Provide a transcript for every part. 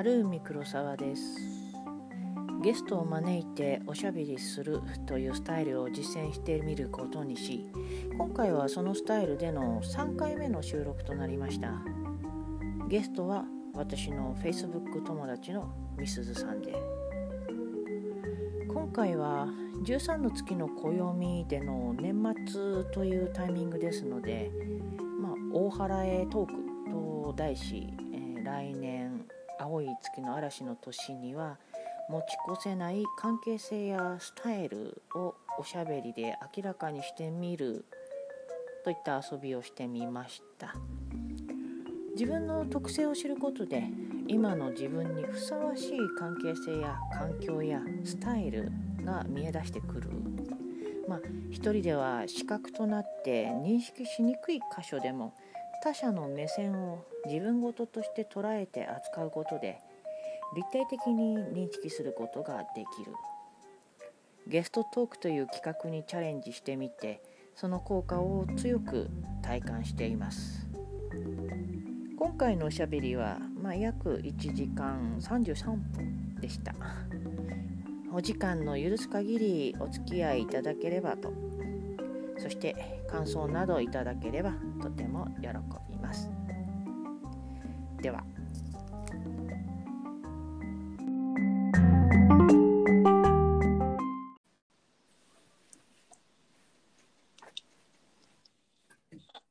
春海黒沢です。ゲストを招いておしゃべりするというスタイルを実践してみることにし今回はそのスタイルでの3回目の収録となりました。ゲストは私の Facebook 友達のみすずさんで。今回は13の月の暦での年末というタイミングですので、まあ、大原へトークと題し、えー来年青い月の嵐の年には持ち越せない関係性やスタイルをおしゃべりで明らかにしてみるといった遊びをしてみました。自分の特性を知ることで今の自分にふさわしい関係性や環境やスタイルが見え出してくる。まあ一人では視覚となって認識しにくい箇所でも他者の目線を自分事として捉えて扱うことで立体的に認識することができる。ゲストトークという企画にチャレンジしてみてその効果を強く体感しています。今回のおしゃべりは、まあ、約1時間33分でした。お時間の許す限りお付き合いいただければとそして感想などいただければとても喜びます。では。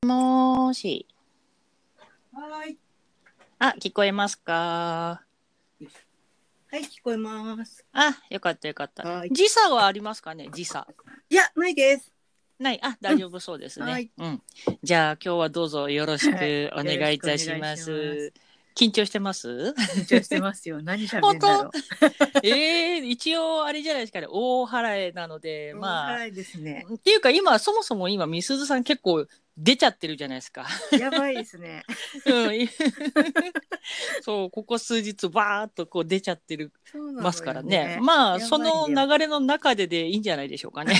もーし。はい。あ聞こえますか？はい、聞こえます。あよかったよかった。はい。時差はありますかね？時差。いや、ないです。ない、あ、大丈夫そうですね。はいうん。じゃあ、今日はどうぞよろしくおはい願いいたしま。す緊張してます？緊張してますよ。何喋るんだろう。ええ一応あれじゃないですかね、大払いなので、まあ。大払いですね。っていうか、今、そもそも今、みすずさん結構出ちゃってるじゃないですか。やばいですね。うん。そう、ここ数日、バーっとこう出ちゃってるますからね。まあ、その流れの中ででいいんじゃないでしょうかね。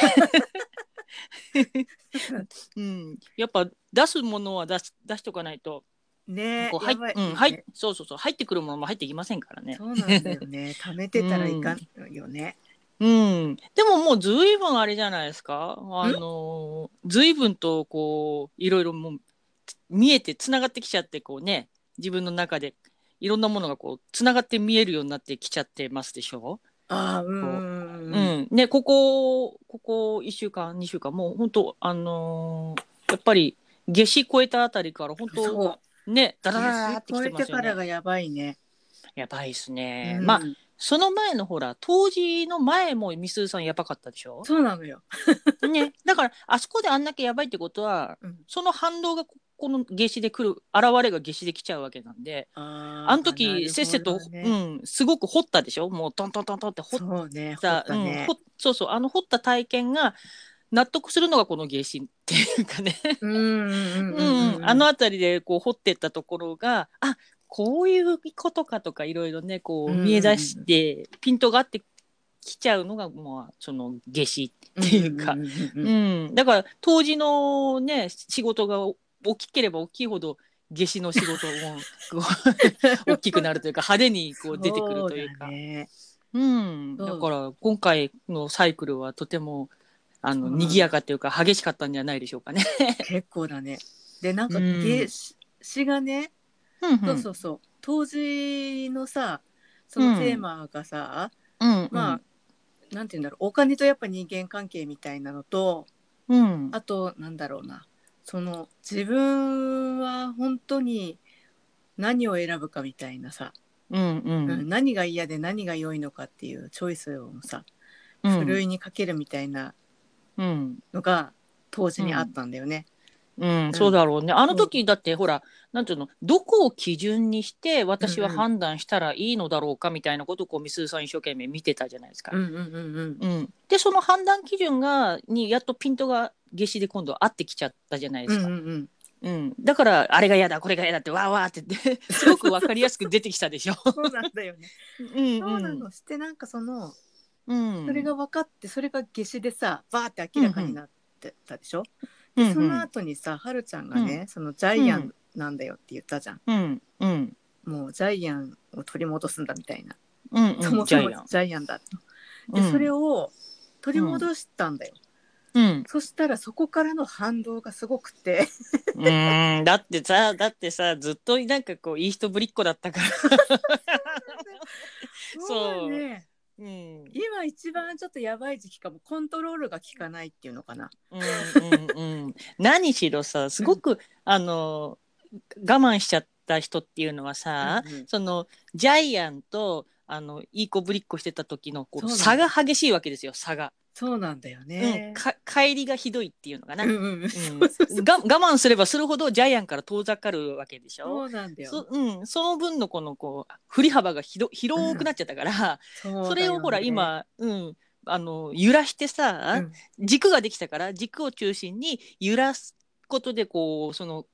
うん。やっぱ出すものは出し出しとかないと。ねこう入っやばいうん、はい、そうそうそう、入ってくるものも入ってきませんからね。そうなんだよね。貯めてたらいかんよね。うん、でももうずいぶんあれじゃないですか。あの、ずいぶんとこう、いろいろもう見えてつながってきちゃって、こうね、自分の中でいろんなものがこう、つながって見えるようになってきちゃってますでしょ。ああ、うんうんね、ここ、ここ1週間、2週間、もう本当、あのーやっぱり夏至超えたあたりから本そ当、ね、ダラダラってき超えててますよね。からがやばいね。やばいですね。うんまあ、その前のほら、当時の前もみすずさんやばかったでしょ？そうなのよ。ね。だから、あそこであんだけやばいってことは、うんその反動がここの夏至で来る、現れが夏至で来ちゃうわけなんで、ああの時、せっせと、うん、すごく掘ったでしょ？もうトントントントンって掘っそうね。ね。うん、掘そうそう、あの掘った体験が納得するのがこの夏至っていうかね。あの辺りでこう掘ってったところがあこういうことかとかいろいろねこううん。見え出して、ピントがあってきちゃうのがまあその夏至っていうか、ううんんだから当時のね仕事が大きければ大きいほど夏至の仕事も 大きくなるというか派手にこう出てくるというか。そだね。うん、だから今回のサイクルはとてもあの賑やかというか激しかったんじゃないでしょうかね。結構だね。でなんかうん。夏至がね、そうそうそう。当時のさそのテーマがさ、うん、まあなんて言うんだろう。お金とやっぱ人間関係みたいなのとうん、あとなんだろうなその自分は本当に何を選ぶかみたいなさ、うんうん。うん何が嫌で何が良いのかっていうチョイスをさうん。ふるいにかけるみたいなうん、のが当時にあったんだよね。うん、そうだろうね。あの時だってほら、なんていうの、どこを基準にして私は判断したらいいのだろうかみたいなことをこう、みすずさん一生懸命見てたじゃないですか。うんうんうんうん。うん。で、その判断基準が、にやっとピントが夏至で今度合ってきちゃったじゃないですか。うんうんうん。だから、あれが嫌だ、これが嫌だって、わーわーって言って、すごくわかりやすく出てきたでしょ。そうなんだよね。うん、そうなの。してなんかそのうん。それが分かってそれが夏至でさバーって明らかになってたでしょ、うん、うん、その後にさはるちゃんがね、そのジャイアンなんだよって言ったじゃん。うん、うん。もうジャイアンを取り戻すんだみたいな、うんうんそもそもジャイアンだとで、うんそれを取り戻したんだよ、うんそしたらそこからの反動がすごくて。うーん。だってさだってさずっとなんかこういい人ぶりっ子だったから。そうね。うん。今一番ちょっとやばい時期かも。コントロールが効かないっていうのかな。うんうんうん。何しろさすごく、あの我慢しちゃった人っていうのはさ、うんうん。そのジャイアンとあのいい子ぶりっ子してた時のこそう差が激しいわけですよ差が、そうなんだようんね、か帰りがひどいっていうのかな、我慢すればするほどジャイアンから遠ざかるわけでしょ。そうなんだよ。そ,、うん、その分のこのこう振り幅がひど広くなっちゃったから、そうだよねそれをほら今、うん、あの揺らしてさ、うん。軸ができたから軸を中心に揺らすことでこうその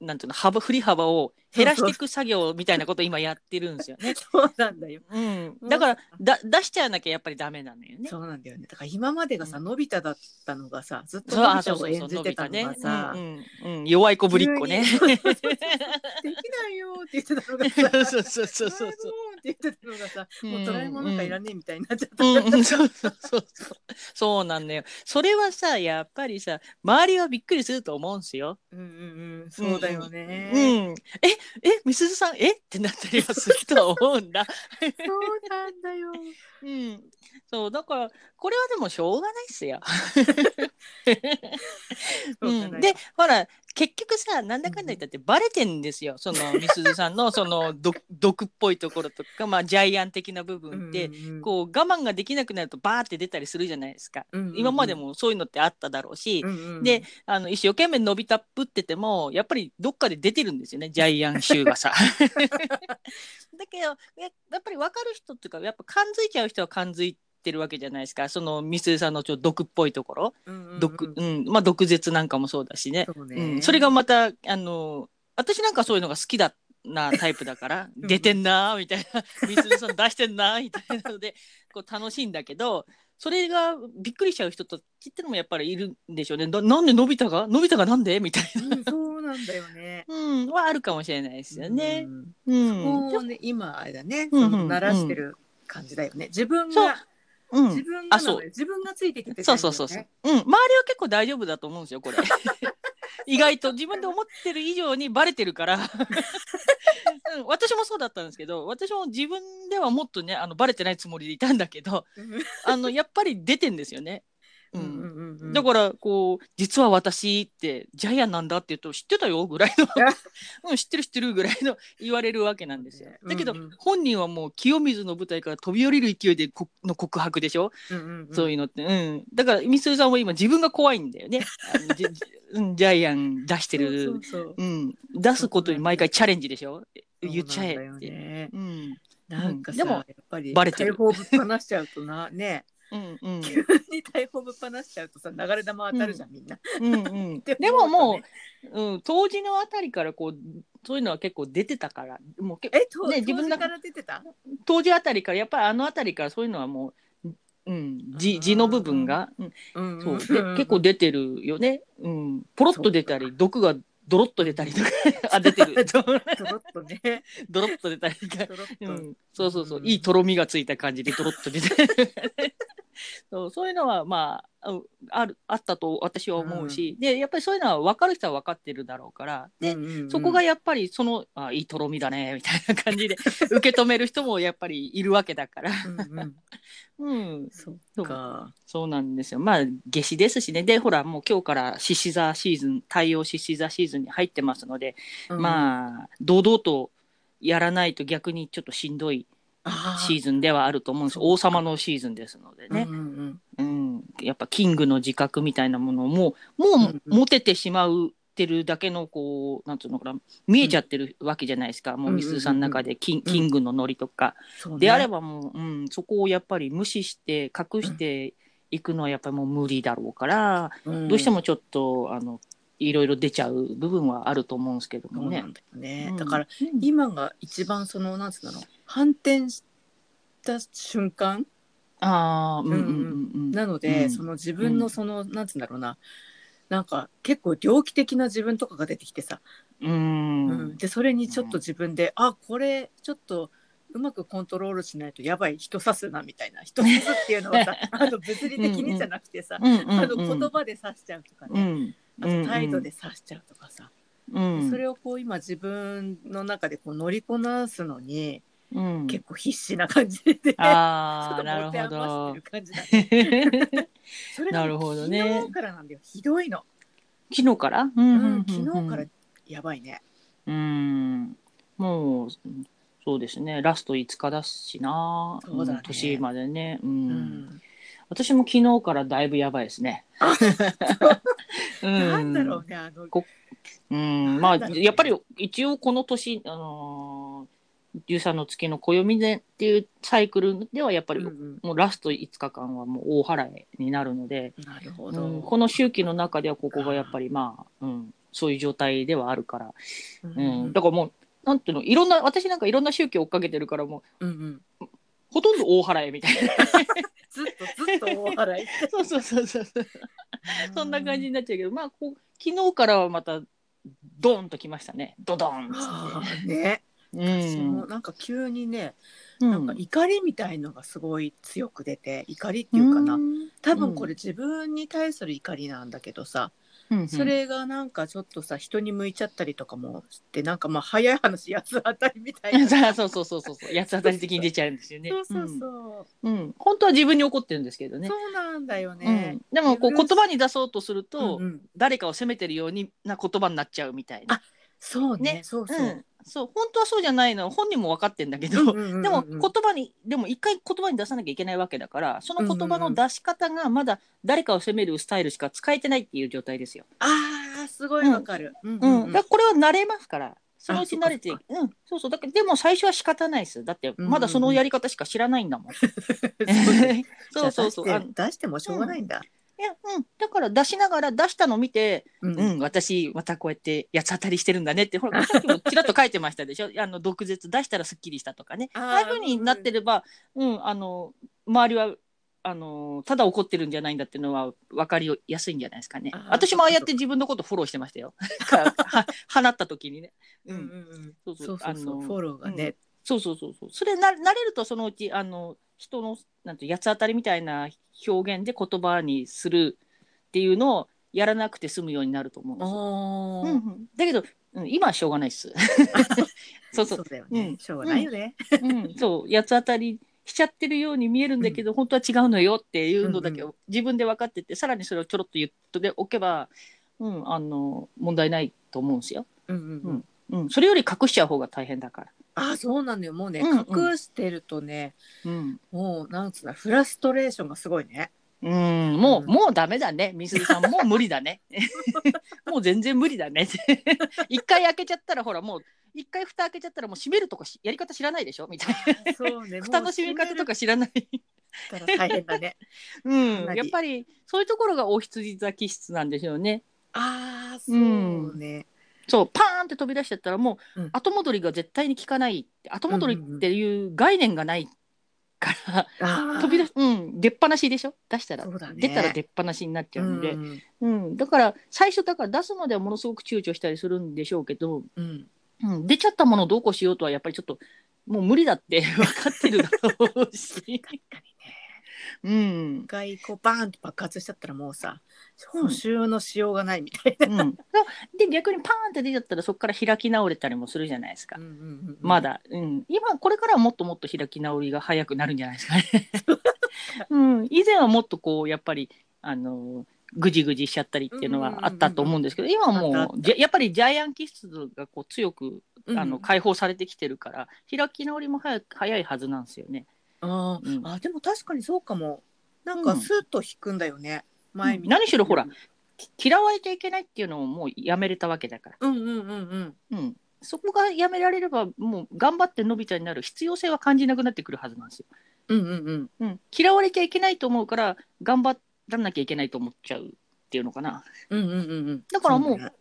なんていうの幅振り幅を減らしていく作業みたいなことを今やってるんですよね。そうなんだよ。うん、だからだ出しちゃわなきゃやっぱりダメなのよね。そうなんだよね。だから今までがさ、うん。のび太だったのがさずっとそうのび太あそうそうそうを演じてたのがさ、弱い子ぶりっ子ね。できないよって言ってたのがさ そうそうそうそうって言ってたのがさ、うん。もうドラえもんなんかいらねえみたいになっちゃった、そうそうそうそう。そうなんだよ。それはさやっぱりさ周りはびっくりすると思うんですよ。うんうんうん。そうだようね、ん、ええみすずさんえ？ってなったりはするとは思うんだ。そうなんだよ。うん、そうだからこれはでもしょうがないっすよ。うん、でほら結局さなんだかんだ言ったってバレてんですよ、そのみすずさんの その毒毒っぽいところとか、まあ、ジャイアン的な部分って、うんうんこう我慢ができなくなるとバーって出たりするじゃないですか。うんうんうん。今までもそういうのってあっただろうし、うんうんであの一生懸命伸びたっぷっててもやっぱりどっかで出てるんですよねジャイアン臭がさ。だけどややっぱり分かる人っていうかやっぱ感づいちゃう人は感づいてるわけじゃないですか。そのみすずさんのちょっと毒っぽいところ、うんうんうん。毒うん。まあ、毒舌なんかもそうだしね。そうね。うん、それがまたあの私なんかそういうのが好きだなタイプだから。うん。出てんなーみたいな。みすずさん出してんなーみたいなのでこう楽しいんだけどそれがびっくりしちゃう人たちってのもやっぱりいるんでしょうね。ななんでのび太が？のび太がなんで？みたいな、うんそうなんだよね。うん、はあるかもしれないですよね。うん。うん。もうね今あれだね、うんうんその鳴らしてる感じだよね。自分がうん。自分があそう。自分がついてきてそうそうそうそう。うん、周りは結構大丈夫だと思うんですよ、これ。意外と。自分で思ってる以上にバレてるから、うん、私もそうだったんですけど私も自分ではもっとねあのバレてないつもりでいたんだけどあのやっぱり出てんですよね。ううんんうんうんうんだからこう実は私ってジャイアンなんだって言うと知ってたよぐらいの うん知ってる知ってるぐらいの言われるわけなんですよ。だけど、本人はもう清水の舞台から飛び降りる勢いでこの告白でしょ、そういうのって。うん。だからみすずさんは今自分が怖いんだよね。ジャイアン出してる。そうそうそううん。出すことに毎回チャレンジでしょ？言っちゃえって。うん。なんかさ、でもやっぱりバレてる大砲ぶっ放しちゃうとなねうんうん。急に大砲ぶっ放しちゃうとさ流れ弾当たるじゃん、みんな。うんうん、ででもも思うう、うん、当時のあたりからこうそういうのは結構出てたからもうけえ、とね自分から出てた？当時あたりからやっぱりあのあたりからそういうのはもう、うん、字字の部分が、うん。うんそう。で結構出てるよね、うん、ポロッと出たり毒がドロッと出たりとか あ出てる。ドロッとね。ドロッと出たりとか。うん、そうそうそう、うん。いいとろみがついた感じでドロッと出て そうそういうのはまあああるあったと私は思うし、でやっぱりそういうのは分かる人は分かってるだろうからで、うんうんうん。そこがやっぱりそのあいいとろみだねみたいな感じで 受け止める人もやっぱりいるわけだから、うんうん。うん、そそうっか。そう。なんですよ。まあ夏至ですしね。でほらもう今日から獅子座シーズン太陽獅子座シーズンに入ってますので、あ、まあ堂々とやらないと逆にちょっとしんどいあシーズンではあると思うんです。王様のシーズンですのでね、うんうんうん。やっぱキングの自覚みたいなものをもうもうんううん。持ててしまうてるだけのこうなんつうのかな見えちゃってるわけじゃないですか、もうみすずさんの中でキン,、キングのノリとか、そうね。であればもう、うん、そこをやっぱり無視して隠していくのはやっぱりもう無理だろうから、うん。どうしてもちょっとあのいろいろ出ちゃう部分はあると思うんですけどもね。だよね、うん。だからうん。今が一番そのなんつうの反転した瞬間？ああうんうんうんうん。なので、うん。その自分うん。のその、なんつうんだろうな。なんか結構猟奇的な自分とかが出てきてさ、ううん。んでそれにちょっと自分で、あこれちょっとうまくコントロールしないとやばい。人刺すなみたいな。人刺すっていうのはさ あの物理的にじゃなくてさ、うんうんあの言葉で刺しちゃうとかうね、ん。あと態度で刺しちゃうとかさ、うん。それをこう今自分の中でこう乗りこなすのにうん。結構必死な感じで、ちょっああとなるほ持て余どしてる感じだね。それがなるほどね。昨日からなんだよ。ひどいの、昨日から、うんうん昨日からやばいね。うん。もうそうですね。ラスト5日だしな。そうだね。ん年までね、うん。うん。私も昨日からだいぶやばいですね。う。なんだろうねあの。うん、まあなんだろう。ねやっぱり一応この年、あのー、13の月の暦でっていうサイクルではやっぱり、うんうん。もうラスト5日間はもう大払いになるので、なるほど、うん、この周期の中ではここがやっぱりまあ、うん、そういう状態ではあるから、ううん。ん、だからもうなんていうのいろんな私なんかいろんな宗教追っかけてるからもうんうん。うほとんど大払いみたいな。ずっとずっと大笑い。そうそうそうそうそん。な感じになっちゃうけどまあこう昨日からはまたドーンときましたね。ドドンっっーね、て。私もなんか急にね、うん。なんか怒りみたいのがすごい強く出て怒りっていうかな、多分これ自分に対する怒りなんだけどさ、うんそれがなんかちょっとさ人に向いちゃったりとかもしてなんかまあ早い話八つ当たりみたいな。そうそうそうそうそう。八つ当たり的に出ちゃうんですよね。そうそうそう、うん、うん。本当は自分に怒ってるんですけどね。そうなんだようねん、、でもこう言葉に出そうとすると、うんうん。誰かを責めてるようにな言葉になっちゃうみたいな。そうね。ね。そうそう、うん、そう本当はそうじゃないの。本人も分かってんだけど、うんうんうんうんでも言葉にでも一回言葉に出さなきゃいけないわけだからその言葉の出し方がまだ誰かを責めるスタイルしか使えてないっていう状態ですよ。あーすごいわかる、うんううん。ん。だこれは慣れますから。そのうち慣れて、あうん、そうそう、だから、でも最初は仕方ないです。だって、まだそのやり方しか知らないんだもん。そうそうそう。出して出してもしょうがないんだ、いや、うん、だから出しながら出したのを見て、うんうん、私またこうやって八つ当たりしてるんだねって、ほら、さっきもちらっと書いてましたでしょ？あの毒舌出したらすっきりしたとかね。あーああいうふうになってれば、うん、あの周りは。あのただ怒ってるんじゃないんだっていうのは分かりやすいんじゃないですかね。私もああやって自分のことフォローしてましたよ。は放った時にね。うんうんうん、うんそうそうそうそうそうあのフォローがね、そうそうそうそう。それな慣れるとそのうちあの人のなんて八つ当たりみたいな表現で言葉にするっていうのをやらなくて済むようになると思うんですよ。うんうん、だけど、うん、今はしょうがないっす。そうそそうう。だよね、うん。しょうがないよね、うん、そう。八つ当たりしちゃってるように見えるんだけど、本当は違うのよっていうのだけを自分で分かってて、さらにそれをちょろっと言っておけば、うん、あの問題ないと思うんですよ。うんうん。うん。うん、それより隠しちゃう方が大変だから。あそうなんだよ。もうね、うんうん。隠してるとねうん。もうなんつうのフラストレーションがすごいね。うん、もう、うん。もうダメだね、みするさん、もう無理だね。もう全然無理だね。一回開けちゃったら、ほら、もう、一回蓋開けちゃったら、もう閉めるとこし、やり方知らないでしょ？みたいな。そうね。蓋の閉め方とか知らない。もう閉めるから大変だね。うん、かなり。やっぱり、そういうところがお羊座気質なんでしょうね。ああそうね、そう、パーンって飛び出しちゃったら、もううん、後戻りが絶対に効かない。後戻りっていう概念がないから、あー。飛び出し、うん、出っ放しでしょ？出したら。そうだね。出たら出っ放しになっちゃうんで。うん。うん、だから最初だから出すのではものすごく躊躇したりするんでしょうけど、うん。うん、出ちゃったものをどうこうしようとはやっぱりちょっともう無理だって 分かってるだろうし、確かに。ねうん。一回こうバーンと爆発しちゃったらもうさ補修のしようがないみたいな、うん、で逆にパーンって出ちゃったらそこから開き直れたりもするじゃないですか、うんうんうんまだ、うん、今これからはもっともっと開き直りが早くなるんじゃないですかね、うん、以前はもっとこうやっぱりあのぐじぐじしちゃったりっていうのはあったと思うんですけど、今はあったあもった。うじゃやっぱりジャイアン気質がこう強くうんあの解放されてきてるから開き直りも早く早いはずなんですよね。あー、うん。あでも確かにそうかも。なんかうん。スーッと引くんだよね、前みたい何しろほらき嫌われちゃいけないっていうのをもうやめれたわけだから、うんうんうんうん。うん、そこがやめられればもう頑張ってのび太になる必要性は感じなくなってくるはずなんですよ。うんうんうん。うん、嫌われちゃいけないと思うから頑張らなきゃいけないと思っちゃうっていうのかな。うんうんうんうん。だからもうそね。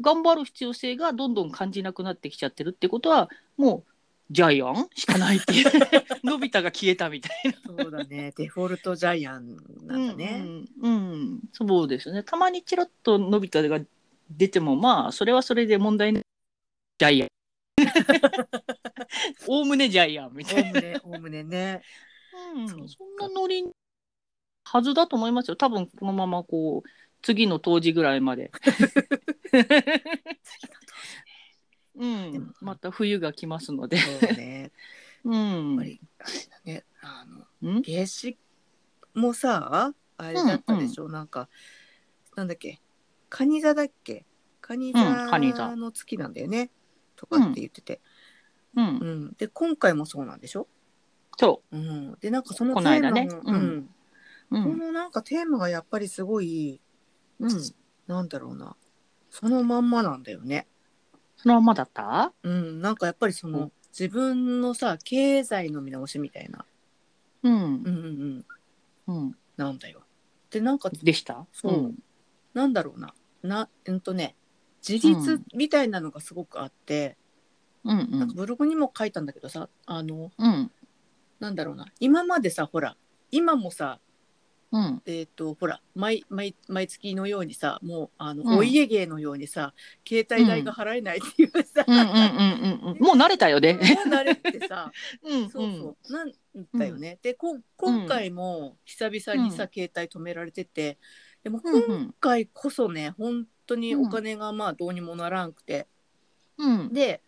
頑張る必要性がどんどん感じなくなってきちゃってるってことはもうジャイアンしかないっていう のび太が消えたみたいな。そうだね。デフォルトジャイアンなんだね。うん、うんうんそうですね。たまにチロッとのび太が出ても、まあ、それはそれで問題ない。ジャイアン。おおむねジャイアンみたいな。おおむね、ねね。うん、そんなノリはずだと思いますよ。多分このままこう、次の当時ぐらいまで。うんでも、また冬が来ますので。そうだね。うやっんぱ。り、あれだね。あの、うん？夏至もさ、あれだったでしょ？なんか、なんだっけ？蟹座だっけ？蟹座うん蟹座の月なんだよね？とかって言ってて。う。うんん。で、今回もそうなんでしょ？そうん。で、なんかそのこテーマねううんん。うこん。のなんかテーマがやっぱりすごい、うん。なんだろうな。そのまんまなんだよね。そのままだった？うん。なんかやっぱりその、うん自分のさ、経済の見直しみたいな。うんうん。うんうん。うん。なんだよ。で、なんか、でした？そうなんだろうな。な、うんとね、自立みたいなのがすごくあって、うん。うん。うん。なんかブログにも書いたんだけどさ、あの、うん。なんだろうな。今までさ、ほら、今もさ、うん。えっ、と、ほら、毎、毎、毎月のようにさ、もう、あの、うんお家芸のようにさ、携帯代が払えないっていうさ。もう慣れたよね。もう慣れてさ、うん。そうそう、なんだよね。で、こ今回も久々にさ、携帯止められてて、でもうん。今うん。回こそね、本当にお金がまあどうにもならんくて、うん。で、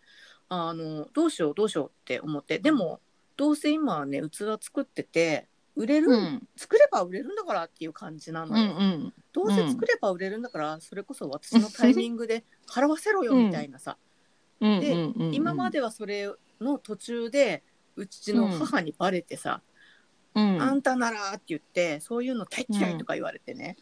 あの、どうしようどうしようって思って、でも、どうせ今はね、器作ってて、売れる、うん。作れば売れるんだからっていう感じなうのよ。ん。どうせ作れば売れるんだから、それこそ私のタイミングで払わせろよみたいなさ、うん。でうん。今まではそれの途中でうちの母にバレてさ「うん。あんたなら」って言ってそういうの大嫌いとか言われてね、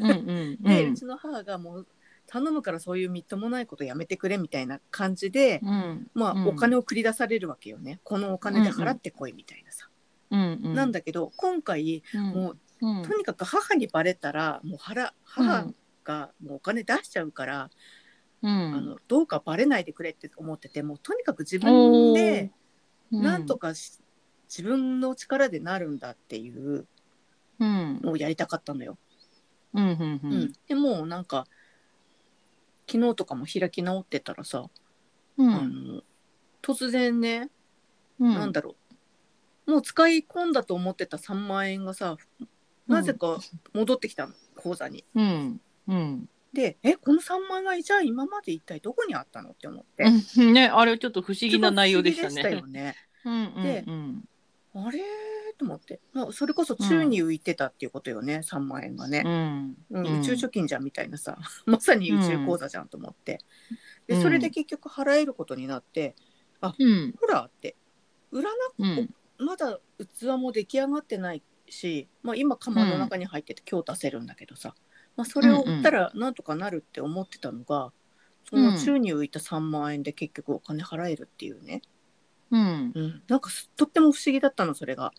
うん。うん。でうちの母がもう頼むからそういうみっともないことやめてくれみたいな感じで、うん。まあ、うんお金を繰り出されるわけよねこのお金で払ってこいみたいなさ、うん。なんだけど今回もううん。とにかく母にバレたらもう腹母がもうお金出しちゃうから、うん。あのどうかバレないでくれって思っててもうとにかく自分でなんとかし、自分の力でなるんだっていううん。のをやりたかったのよ。うん。うん。ううんん。でもなんか昨日とかも開き直ってたらさ、うん。あの突然ね、うん。なんだろうもう使い込んだと思ってた3万円がさなぜか戻ってきたの口座に。うん。うん。でえこの3万円がじゃあ今まで一体どこにあったのって思って。うん。ね、あれちょっと不思議な内容でしたね。よね。うん。でうん。あれ？と思って、まあ、それこそ宙に浮いてたっていうことよね、3万円がね。うん。うん、宇宙貯金じゃんみたいなさ、まさに宇宙口座じゃんと思って、うんでそれで結局払えることになって、うん。ほらって売らなうん。まだ器も出来上がってないし、まあ、今釜の中に入ってて今日出せるんだけどさ、まあ、それを売ったらなんとかなるって思ってたのが、その宙に浮いた3万円で結局お金払えるっていうね、うん。うん、なんかすとっても不思議だったのそれが。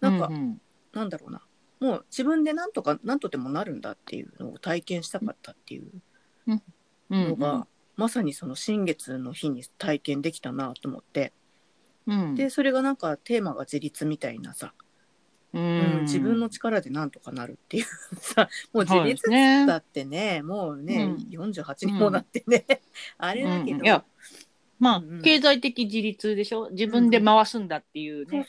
なんか、うん。なんだろうなもう自分でなんとかなんとでもなるんだっていうのを体験したかったっていううん。のが、まさにその新月の日に体験できたなと思ってうん。でそれがなんかテーマが自立みたいなさ、ううんん。自分の力でなんとかなるっていうさ。もう自立だってねもうね、うん。48にもなってね、あれだけど、まあうん。うん、経済的自立でしょ？自分で回すんだっていうね。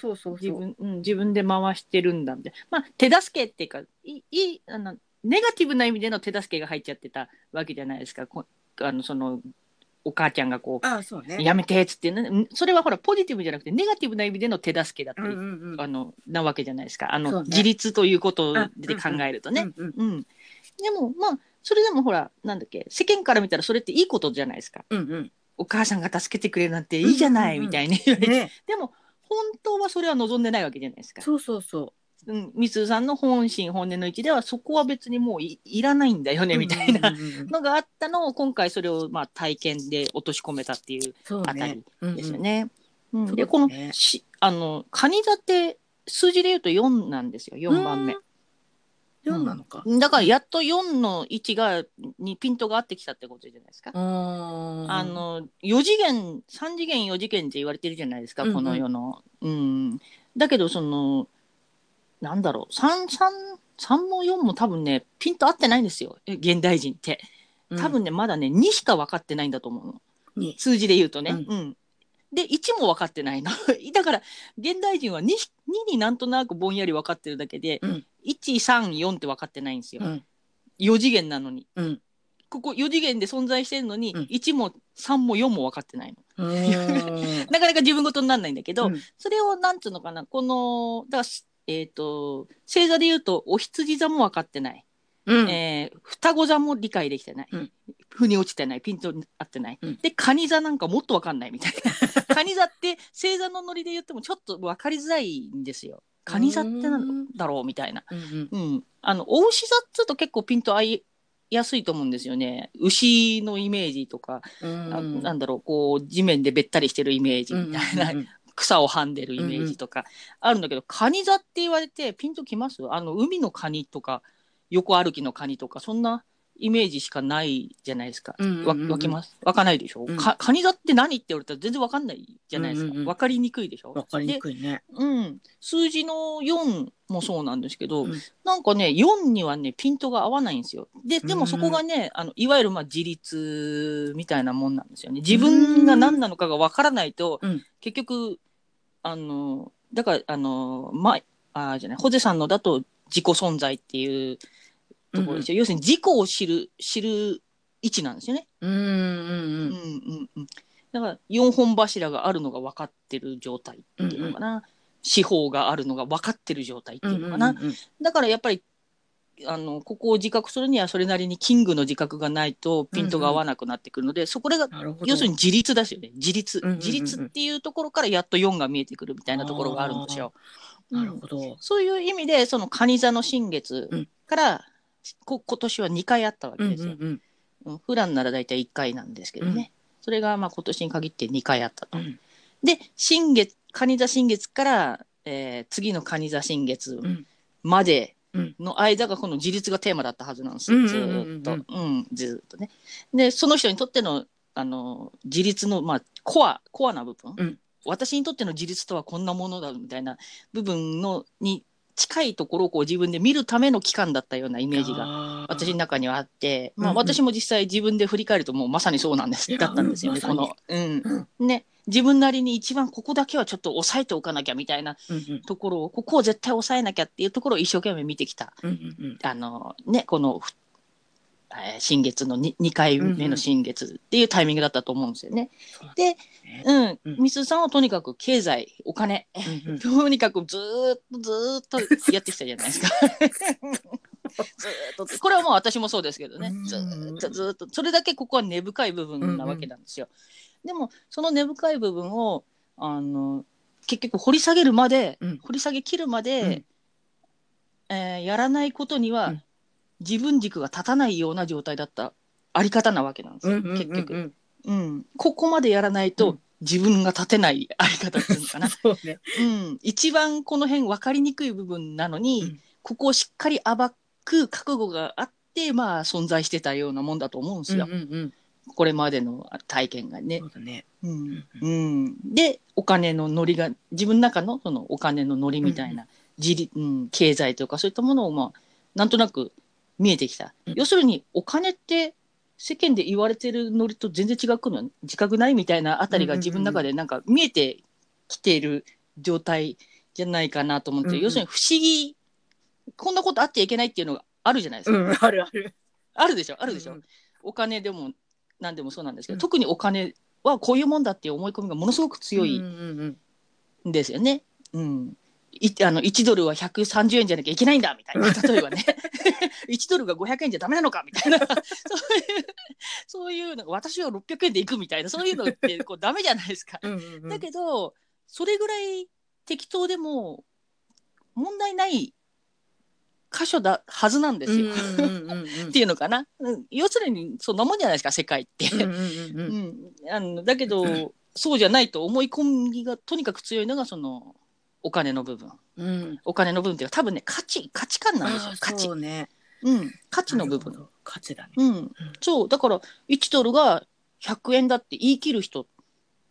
自分、で回してるんだみたいな。まあ、手助けっていうか、いいいあの、ネガティブな意味での手助けが入っちゃってたわけじゃないですか。こあの、その、お母ちゃんがこああそうねう、やめてっつってそれはほら、ポジティブじゃなくて、ネガティブな意味での手助けだったり、うんうんうんあの、なわけじゃないですか。あの、ね自立ということあで考えるとね。うんうんうん。でも、まあ、それでもほら、なんだっけ、世間から見たらそれっていいことじゃないですか。うんうんお母さんが助けてくれるなんていいじゃない、うんうんうんみたいに。ねでも、本当はそれは望んでないわけじゃないですか。そうそうそうん、みつさんの本心本音の位置ではそこは別にもういいらないんだようねみたいなうんうん。うんうんのがあったのを今回それをまあ体験で落とし込めたっていうあたね。りですよね。うん。でこのしあのカニ座って数字で言うと4なんですよ。4番目。うん。4なのか。だからやっと4の位置がにピントが合ってきたってことじゃないですか。ああの4次元3次元4次元って言われてるじゃないですか、うんうん。この世の。うん、だけどそのなんだろう。33 3も4も多分ねピント合ってないんですよ。え現代人って。多分ね、まだね2しか分かってないんだと思うの。に。数字で言うとね。ううん。で1も分かってないの。だから現代人は 2, 2になんとなくぼんやり分かってるだけで、うん。134って分かってないんですよ、うん。4次元なのに。うん。ここ4次元で存在してるのに、うん。1も3も4も分かってないの。なかなか自分事にならないんだけど、うん。それをなんつうのかなこのだからしえっ、と星座で言うとお羊座も分かってない、うん。えー双子座も理解できてない、うん。腑に落ちてない。ピントに合ってない、うん。で蟹座なんかもっと分かんないみたいな。蟹座って星座のノリで言ってもちょっと分かりづらいんですよ。蟹座ってなんだろうみたいな、うん。うん、あのお牛座っつうと結構ピント合いやすいと思うんですよね。牛のイメージとか、うん。あなんだろうこう地面でべったりしてるイメージみたいな、うんうん草をはんでるイメージとかあるんだけど、カニ座って言われてピンときます？あの海のカニとか横歩きのカニとかそんなイメージしかないじゃないですか。うんうんうんわわけます？わかんないでしょ、うん。かカニ座って何って言われたら全然わかんないじゃないですか。わ、うん。うんうんかりにくいでしょわかりにくいね。でうん、数字の4もそうなんですけど、うん。なんかね4にはねピントが合わないんですよ。ででもそこがね、あのいわゆるまあ自立みたいなもんなんですよね。自分が何なのかがわからないと、うん。結局あのだからあのまあじゃないホゼさんのだと自己存在っていうところですよ、要するに自己を知る知る位置なんですよね。うんうんうんうん。うん、だから4本柱があるのが分かってる状態っていうのかな、四方があるのが分かってる状態ってうんいうのかな、うんうん。だからやっぱりあのここを自覚するにはそれなりにキングの自覚がないとピントが合わなくなってくるので、そこがなるほど。要するに自立ですよね。自立、うんうんうんうん。自立っていうところからやっと4が見えてくるみたいなところがあるんですよ。なるほど。そういう意味でその蟹座の新月から、こ今年は2回あったわうんけですよ。うんうんうん。普段なら大体1回なんですけどね、それがまあ今年に限って2回あったと。うん。で新月蟹座新月から、えー次の蟹座新月ん。までうんの間がこの自立がテーマだったはずなんですよ、ずっと、うん、ずーっとね。でその人にとってのあの自立の、まあ、コアコアな部分、うん。私にとっての自立とはこんなものだみたいな部分のに近いところをこう自分で見るための期間だったようなイメージがが私の中にはあって、まあ、私も実際自分で振り返るともうまさにそうなんです。だったんですよね、この、うん。ね、自分なりに一番ここだけはちょっと抑えておかなきゃみたいなうんうん。ところをここを絶対抑えなきゃっていうところを一生懸命見てきた。うんうんうん。あの、ね、この、ふえー新月の 2, 2回目の新月っていうタイミングだったと思うんですよね。そうで、ねうん、うん。みすさんはとにかく経済お金、うんうん。とにかくずーっとずーっとやってきたじゃないですか。ずーっと。これはもう私もそうですけどね。うん。ずーっとずーっとそれだけここは根深い部分なわけなんですよ。でもその根深い部分をあの結局掘り下げるまで、うん。掘り下げ切るまで、うん。えーやらないことには、うん自分軸が立たないような状態だったあり方なわけなんですよ、結局、うんうん。ここまでやらないと、うん。自分が立てないあり方っていうのかな。そうね。うん、一番この辺分かりにくい部分なのに、うん。ここをしっかり暴く覚悟があってまあ存在してたようなもんだと思うんですよ、うんうんうん。これまでの体験がね。そ。うだね。うん。うんうん、でお金のノリが自分の中のそのお金のノリみたいな、自立うん、経済とかそういったものをまあなんとなく見えてきた、うん。要するにお金って世間で言われてるノリと全然違うの自覚ないみたいなあたりがうんうんうんうん。自分の中でなんか見えてきている状態じゃないかなと思って、うんうん。要するに不思議こんなことあってはいけないっていうのがあるじゃないですか、うん、あるある。あるでしょあるでしょ、うんお金でも何でもそうなんですけど、うん。特にお金はこういうもんだっていう思い込みがものすごく強いうんうんうん。んですよね。うんいあの1ドルは130円じゃなきゃいけないんだみたいな。例えばね。1ドルが500円じゃダメなのかみたいな。そういうそういうなんか私は600円で行くみたいな。そういうのってこうダメじゃないですか。うんうんうん。だけどそれぐらい適当でも問題ない箇所だはずなんですよ。っていうのかな、うん、要するにそんなもんじゃないですか世界って。だけどそうじゃないと思い込みがとにかく強いのがそのお金の部分。うん。お金の部分っていうか多分ね価値価値観なんですよ価値。ね。うん。価値の部分。価値だね。うん、そう。だから1ドルが100円だって言い切る人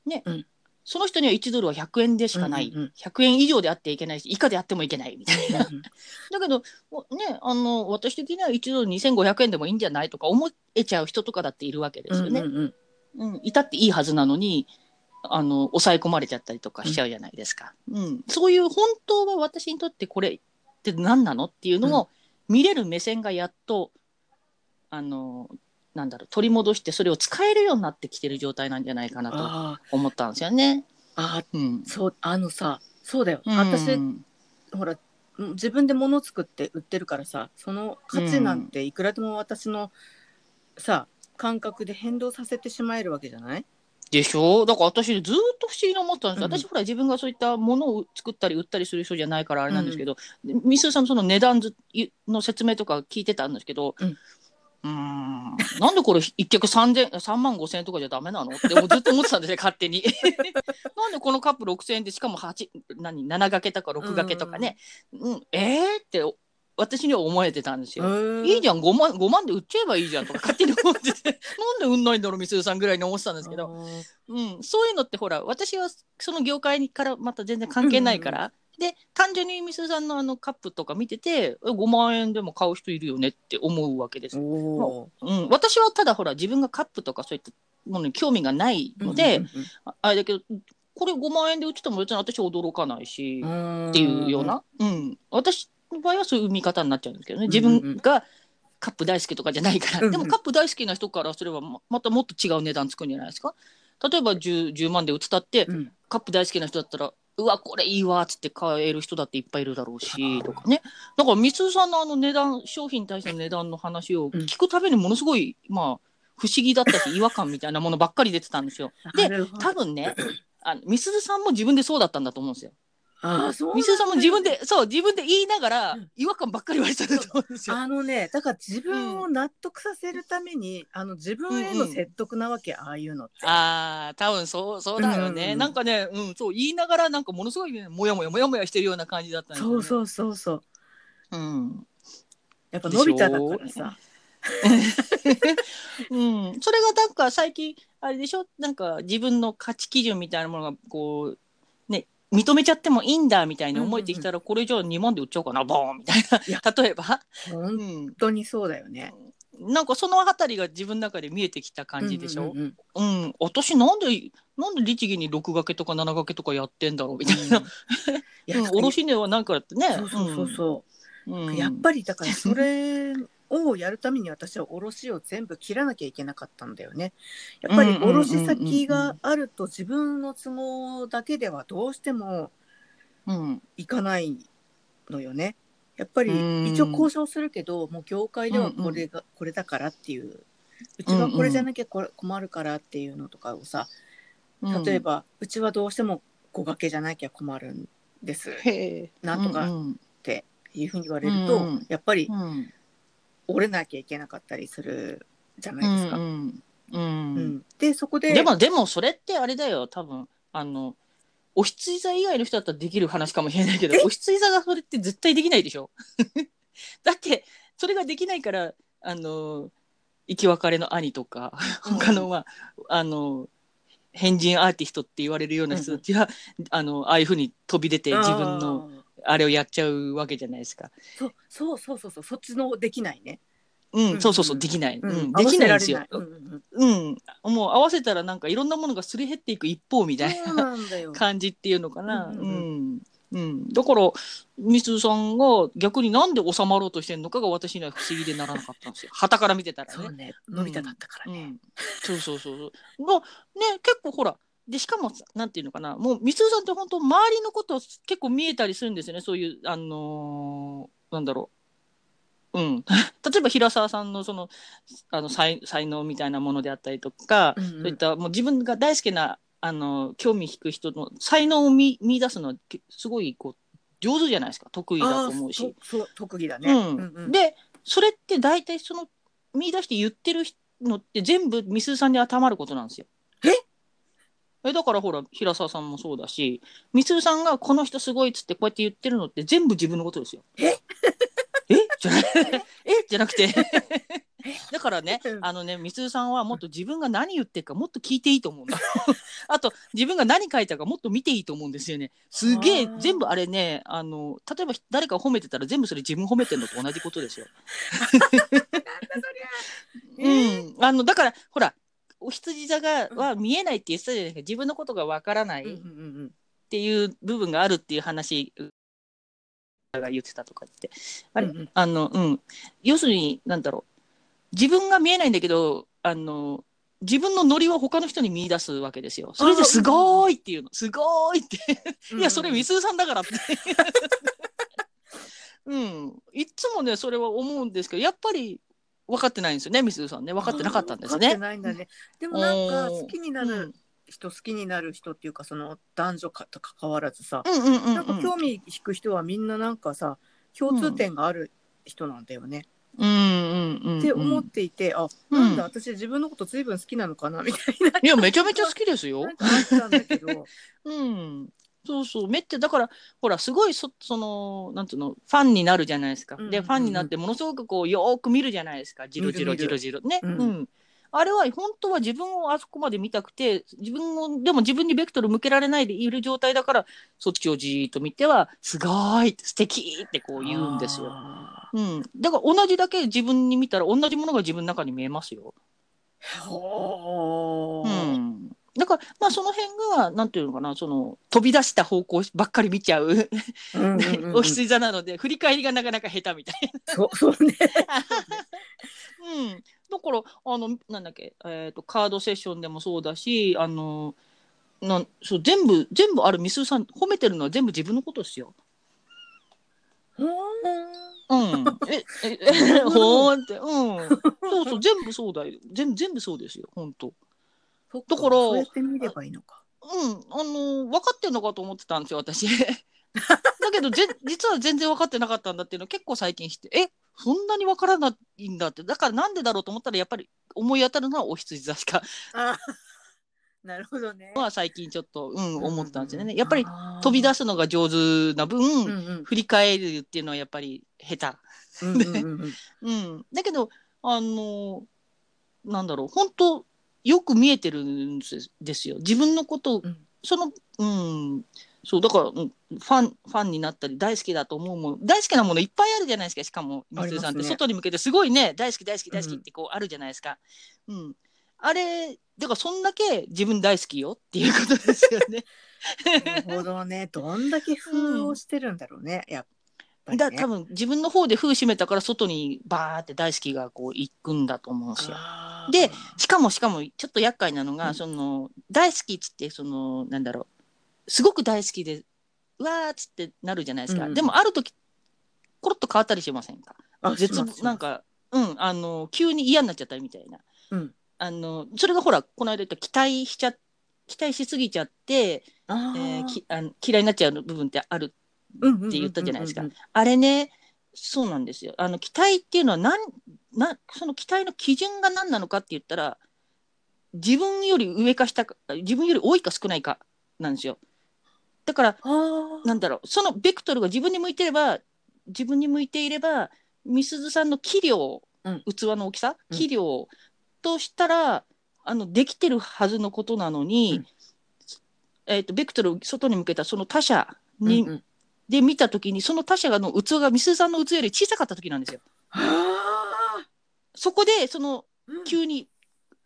ね、うん。その人には1ドルは100円でしかない、うんうんうん。100円以上であっていけないし以下であってもいけないみたいな。うん だけどおねあの私的には1ドル2500円でもいいんじゃないとか思えちゃう人とかだっているわけですよね。うんうん。うん。いたっていいはずなのにあの抑え込まれちゃったりとかしちゃうじゃないですか。うん。そういう本当は私にとってこれって何なのっていうのを見れる目線がやっとあのなんだろう取り戻してそれを使えるようになってきてる状態なんじゃないかなとあ思ったんですよね。ああうん、そうあのさそうだよ。うん。私ほら自分で物作って売ってるからさその価値なんていくらでも私の、さ感覚で変動させてしまえるわけじゃない？でしょ？だから私ずっと不思議に思ってたんですよ、うん私ほら自分がそういったものを作ったり売ったりする人じゃないからあれなんですけど、みすーさんのその値段ずの説明とか聞いてたんですけど、うん。うーんなんでこれ一脚3000 3万5千円とかじゃダメなのって ずっと思ってたんですね勝手に。なんでこのカップ6千円でしかも8何7掛けとか6掛けとかね、うんえー、って私には思えてたんですよ。いいじゃゃん5万 ,5 万で売っちゃえばいいじゃんとか。勝手に思ってて。なんで売んないんだろうみすーさんぐらいに思ってたんですけど、うん、そういうのってほら私はその業界からまた全然関係ないから、で単純にみすーさんのあのカップとか見ててえ5万円でも買う人いるよねって思うわけです、おうん、私はただほら自分がカップとかそういったものに興味がないので、ああれだけどこれ5万円で売ってても別に私は驚かないし、っっていうような、うん、私の場合はそういう見方になっちゃうんですけどね。自うんうんうん。分がカップ大好きとかじゃないから、うんうん。でもカップ大好きな人からすればままたもっと違う値段つくんじゃないですか。例えば 10, 10万で売ってたって、うん。カップ大好きな人だったらうわこれいいわっつって買える人だっていっぱいいるだろうしとかね。だからみつるさんのあの値段商品に対しての値段の話を聞くたびにものすごい、まあ不思議だったし違和感みたいなものばっかり出てたんですよ。で多分ねあのみすずさんも自分でそうだったんだと思うんですよ。ああそうみすずさんも自分でそう自分で言いながらうん。違和感ばっかり言われてたと思うんですよ。あのねだから自分を納得させるために、あの自分への説得なわけ、ああいうのって。ああ多分そうそうだよね、うんうんなんかね、うん、そう言いながらなんかものすごいねもやもやもやもやしてるような感じだったね。そうそうそうそう。う、うん。やっぱのび太だからさ。うん、それがなんか最近あれでしょ？なんか自分の価値基準みたいなものがこうね認めちゃってもいいんだみたいに思えてきたら、これじゃあ2万で売っちゃおうかなボーンみたいな。例えば、本うん、当にそうだよね。なんかそのあたりが自分の中で見えてきた感じでしょ、うんうんうんうん。私なんでなんで律儀に6掛けとか7掛けとかやってんだろうみたいな、いやうん、卸値はなんかやってね。そうそうそうそう、うん。うん。やっぱりだからそれをやるために私は卸を全部切らなきゃいけなかったんだよね。やっぱり卸先があると自分の都合だけではどうしてもうんいかないのよね。やっぱりうん。一応交渉するけど、もう業界ではこれが、これだからっていううちはこれじゃなきゃ困るからっていうのとかをさ、うん。例えばうちはどうしても5掛けじゃなきゃ困るんです。なんとかうんていうふうに言われると、うん。やっぱりうん折れなきゃいけなかったりするじゃないですか。ううんん。うん。でそこででもでもそれってあれだよ多分あのお羊座以外の人だったらできる話かもしれないけどえ？お羊座がそれって絶対できないでしょ？だってそれができないからあの生き別れの兄とか他のまああの変人アーティストって言われるような人たちは、あのああいうふうに飛び出て自分のあれをやっちゃうわけじゃないですか。そうそうそうそうそうそっちのできないね。うん、うんそうそうそうできない、ううんんできないんですよ。うんもう合わせたらなんかいろんなものがすり減っていく一方みたいな。感じっていうのかな。ううんん、うんうんだからみすさんが逆になんで収まろうとしてるのかが私には不思議でならなかったんですよ。旗から見てたらね。そうね、のび太だったからね。うん、そうそうそうそう。がね結構ほらでしかもなんていうのかなもうみすさんって本当周りのこと結構見えたりするんですよねそういうあのーなんだろう。うん、例えば平沢さんのそのあの才才能みたいなものであったりとか、うんうんそういったもう自分が大好きなあの興味引く人の才能を見見出すのはけすごいこう上手じゃないですか得意だと思うし。特技だね。うんうんうんでそれって大体その見出して言ってるのって全部みすずさんに当てはまることなんですよ。ええだからほら平沢さんもそうだしみつるさんがこの人すごいっつってこうやって言ってるのって全部自分のことですよ。え？え？じゃなえ？じゃなくて。だからねうん。あのねみつるさんはもっと自分が何言ってるかもっと聞いていいと思うん。だ あと自分が何書いたかもっと見ていいと思うんですよね。すげえ全部あれねあの例えば誰かを褒めてたら全部それ自分褒めてるのと同じことですよ。うん、あのだからほらお羊座がは見えないって言ってたじゃないですか自分のことがわからないっていう部分があるっていう話が言ってたとかってあれ、うんうんあのうん要するになんだろう自分が見えないんだけどあの自分のノリを他の人に見出すわけですよ。それですごーいっていうの。すごーいって。うんいや、それみすずさんだからって。うん。いつもね、それは思うんですけど、やっぱり分かってないんですよね、みすずさんね。分かってなかったんです分かってね。ないんだね。でもなんか好きになる人、好きになる人っていうかその男女かと関わらずさ、うんうんうんうん。なんか興味引く人はみんななんかさ共通点がある人なんだよね。うんうんうんうん。って思っていて、あうんなんだ私自分のこと随分好きなのかなみたいな。いや、めちゃめちゃ好きですよな。んかあったんだけど。うん。そうそう。めっちゃ、だから、ほら、すごいそ、その、なんつうの、ファンになるじゃないですか。うんうんうんで、ファンになって、ものすごくこう、よーく見るじゃないですか。じろじろじろじろ。ね。ううんん。あれは本当は自分をあそこまで見たくて自分をでも自分にベクトル向けられないでいる状態だからそっちをじーっと見てはすごーい素敵ってこう言うんですよ。あうん、だから同じだけ自分に見たら同じものが自分の中に見えますよ。うーん、だからまあその辺がなんていうのかなその飛び出した方向ばっかり見ちゃう、お羊座なので振り返りがなかなか下手みたいそうそうね。な。うん、だからあのなんだっけ、えー、とカードセッションでもそうだしあのなんそう全部全部あるみすさん褒めてるのは全部自分のことですよ。うん、ええ えほーんってうんそうそう全部そうだよ全部全部そうですよ本当。そっだからそうやって見ればいいのか。うん、あの分かってんのかと思ってたんですよ私。だけどぜ実は全然分かってなかったんだっていうのを結構最近知ってえそんなに分からないんだってだからなんでだろうと思ったらやっぱり思い当たるのはお羊座しかあ なるほどね。は最近ちょっと、うん、思ったんですよね。うんやっぱり飛び出す。すのが上手な分、うんうん振り返るっていうのはやっぱり下うんうんうんうん手。うん、だけどあのなんだろう本当よく見えてるんですよ。自分のことをうん。そのうん。そうだから、うん、ファンファンになったり大好きだと思うもの大好きなものいっぱいあるじゃないですかしかもありますね水さんって。外に向けてすごいね大好き大好き大好きってこうあるじゃないですか。うん、あれだからそんだけ自分大好きよっていうことですよね。なるほどね。どんだけ封をしてるんだろうね。やっぱり、ね。だ多分自分の方で封閉めたから外にバーって大好きがこう行くんだと思うんですよ。でしかもしかもちょっと厄介なのが、うん。その大好きっつってそのなんだろうすごく大好きでうわーっつってなるじゃないですか、うん。でもある時コロッと変わったりしませんか？あ絶なんかうんあの急に嫌になっちゃったりみたいな、うん。あのそれがほらこの間言った期待しちゃ期待しすぎちゃって、あえーーきあの嫌いになっちゃう部分ってあるって言ったじゃないですか。あれねそうなんですよ。あの期待っていうのはなんなその期待の基準が何なのかって言ったら自分より上か下か自分より多いか少ないかなんですよ。だからなんだろうそのベクトルが自分に向いてれば自分に向いていればみすずさんの器量、うん。器の大きさうん。器量としたら、あのできてるはずのことなのに、うん。えー、とベクトルを外に向けたその他者に、で見た時にその他者の器がみすずさんの器より小さかった時なんですよ。あそこでそのーうん。急に、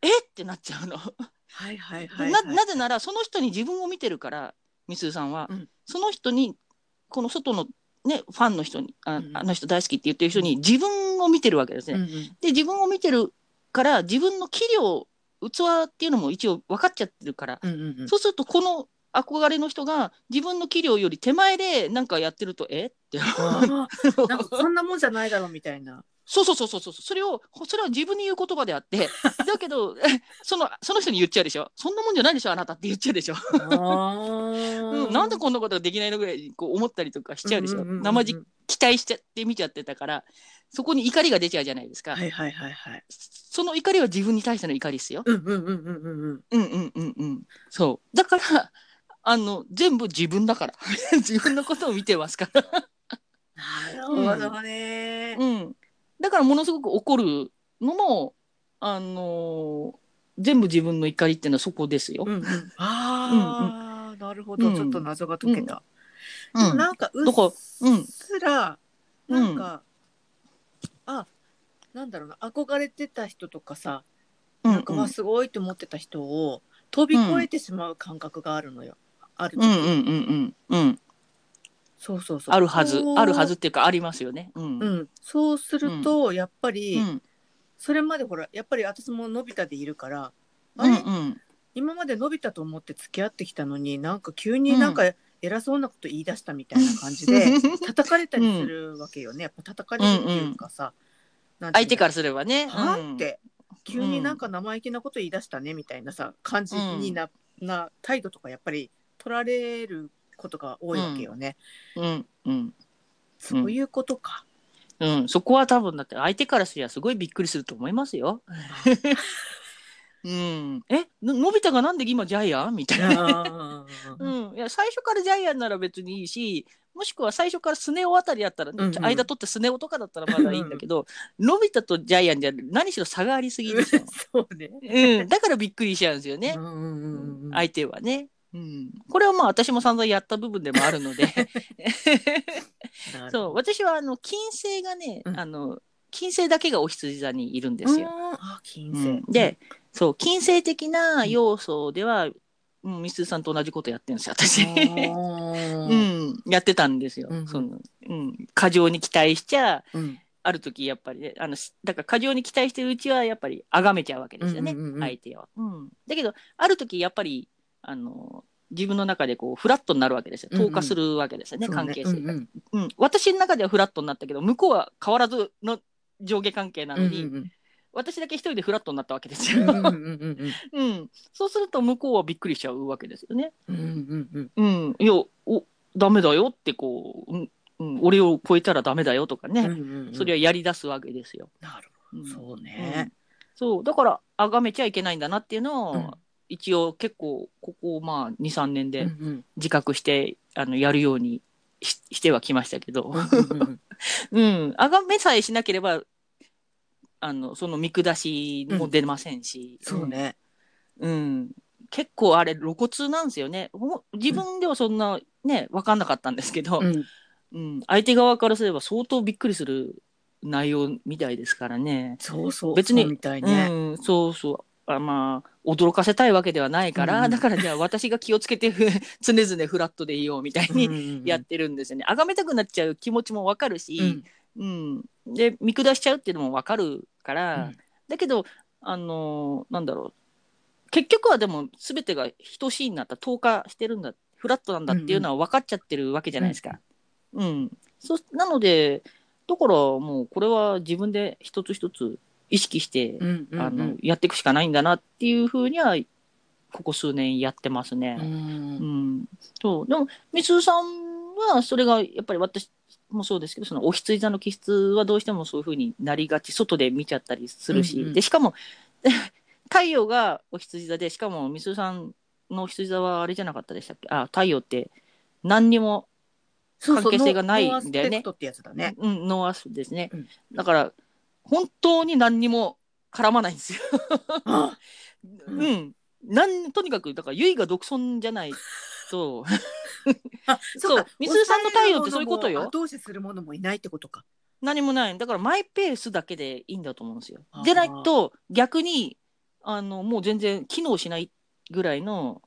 えっ？てなっちゃうの。はいはいはいなはい。なぜならその人に自分を見てるからみすずさんは、うん。その人にこの外の、ね、ファンの人にあ,、うん。あの人大好きって言ってる人に自分を見てるわけですね。うんうん。で自分を見てるから自分の器量器っていうのも一応分かっちゃってるから、うんうんうん。そうするとこの憧れの人が自分の器量より手前でなんかやってるとえ？って。なんかこんなもんじゃないだろうみたいな。そうそうそうそうそう。それをそれは自分に言う言葉であって。だけど そのその人に言っちゃうでしょ？そんなもんじゃないでしょ？あなたって言っちゃうでしょ、あうん、なんでこんなことができないのぐらいこう思ったりとかしちゃうでしょ、んんんん生じ期待しちゃって見ちゃってたからそこに怒りが出ちゃうじゃないですか、はいはいはいはい。その怒りは自分に対しての怒りですよ。うんうんうんうんうん。うん。うんうんうんうん。そう。だから、あの、全部自分だから。自分のことを見てますから。なるほどね。うん。だからものすごく怒るのも、あのー全部自分の怒りっていうのはそこですよ。うんうん、ああ、なるほど、うんちょっと謎が解けた。うんでもなんかうだからっうんすら、なんか、あなんだろうな憧れてた人とかさ、うんなんかわすごいと思ってた人を飛び越えてしまう感覚があるのよ。うんうんうんうんうん。そうそうそう。あるはず。あるはずっていうかありますよね。うん。うん、そうすると、やっぱり、うん。それまでほらやっぱり私ものび太でいるから、あれ、うんうん。今までのび太と思って付き合ってきたのになんか急になんか偉そうなこと言い出したみたいな感じで、叩かれたりするわけよねやっぱ叩かれるっていうかさ、なんうの？相手からすればね。はうんって急になんか生意気なこと言い出したねみたいなさ感じにな,、な態度とかやっぱり取られることが多いわけよね、うん。うん。そういうことか、うん、そこは多分だって相手からすりゃすごいびっくりすると思いますよ。うん、え？ののび太がなんで今ジャイアン？みたいな。うん、いや最初からジャイアンなら別にいいしもしくは最初からスネ夫あたりやったら、うんうん。間取ってスネ夫とかだったらまだいいんだけど、のび太とジャイアンじゃ何しろ差がありすぎでしょ、そうね。うん、だからびっくりしちゃうんですよね。う、んうんうんうん。相手はね。うん、これはまあ私も散々やった部分でもあるので。そう私はあの金星がね、うん。あの金星だけがお羊座にいるんですよ。金う星、ん。で、そう金星的な要素では、うん、みすさんと同じことやってるんですよ私。ううん、やってたんですよ。うん。そのうん、過剰に期待しちゃうん。ある時やっぱりねあのしだから過剰に期待してるうちはやっぱり崇めちゃうわけですよね、相手を、うん。だけどある時やっぱりあの自分の中でこうフラットになるわけですよ。うんうん。透過するわけですよね、そう関係性が、うんうん。私の中ではフラットになったけど向こうは変わらずの上下関係なうんのに、うんうん私だけ一人でフラットになったわけですよ、うんうんうんうん うん、そうすると向こうはびっくりしちゃうわけですよね。うんうんうんうん、いやおダメだよってこう、うんうん、俺を超えたらダメだよとかね、うんうんうん。それはやり出すわけですよ。なるうん。ほどそううねん、そう。だから崇めちゃいけないんだなっていうのを、うん一応結構ここまあ23年うんうでん。自覚して、あのやるようにししてはきましたけど、うんうんうん、崇めさえしなければあのその見下しも出ませんし、そうね。うん、結構あれ露骨なんですよね。ほ自分ではそんなね分かんなかったんですけど、うん。うん、相手側からすれば相当びっくりする内容みたいですからね。そうそう別にそうみたいね。うん、そうそう。あまあ驚かせたいわけではないから、うんだからじゃあ私が気をつけてふ 常々フラットでいようみたいににやってるんですよね。崇めたくなっちゃう気持ちもわかるうしん、うん。で見下しちゃうっていうのもわかるから、うん。だけどあのーなんだろう。結局はでも全てが等しいんだった透過してるんだフラットなんだっていうのは分かっちゃってるわけじゃないですか。うん。そなのでだからもうこれは自分で一つ一つ意識して、うんうんあのやっていくしかないんだなっていうふうにはここ数年やってますうね。ん。うん、そう。でもみすさんはそれがやっぱり私もそうですけどそのお羊座の気質はどうしてもそういうふうになりがち。外で見ちゃったりするし、うんうん。でしかも 太陽がお羊座でしかもみすさんのお羊座はあれじゃなかったでしたっけ？あ太陽って何にも、関係性がないんだよね。ノーアスペクトってやつだね。うん、ノーアスですね、うん。だから本当に何にも絡まないんですよ。あうん。うん、なんとにかくだから唯我独尊じゃないと。あ そうみすずさんの太陽ってそういうことよ。後押しするものもいないってことか。何もない。だからマイペースだけでいいんだと思うんですよ。でないと逆にあのもう全然機能しないぐらいの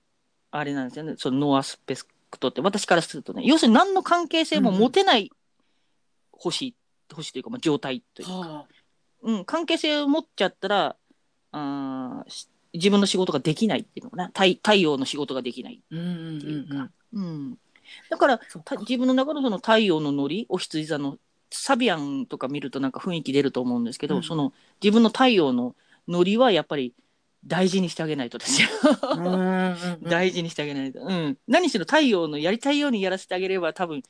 あれなんですよね。そのノーアスペクトって。私からするとね。要するに何の関係性も持てない星、星というか、まあ、状態というか、はうん、関係性を持っちゃったらあ自分の仕事ができないっていうのかな太太陽の仕事ができないっていうかうんうん、だから自分の中のその太陽のノリお羊座のサビアンとか見るとなんか雰囲気出ると思うんですけど、うんその自分の太陽のノリはやっぱり大事にしてあげないとですよ。大事にしてあげないと。うん。何しろ太陽のやりたいようにやらせてあげれば多分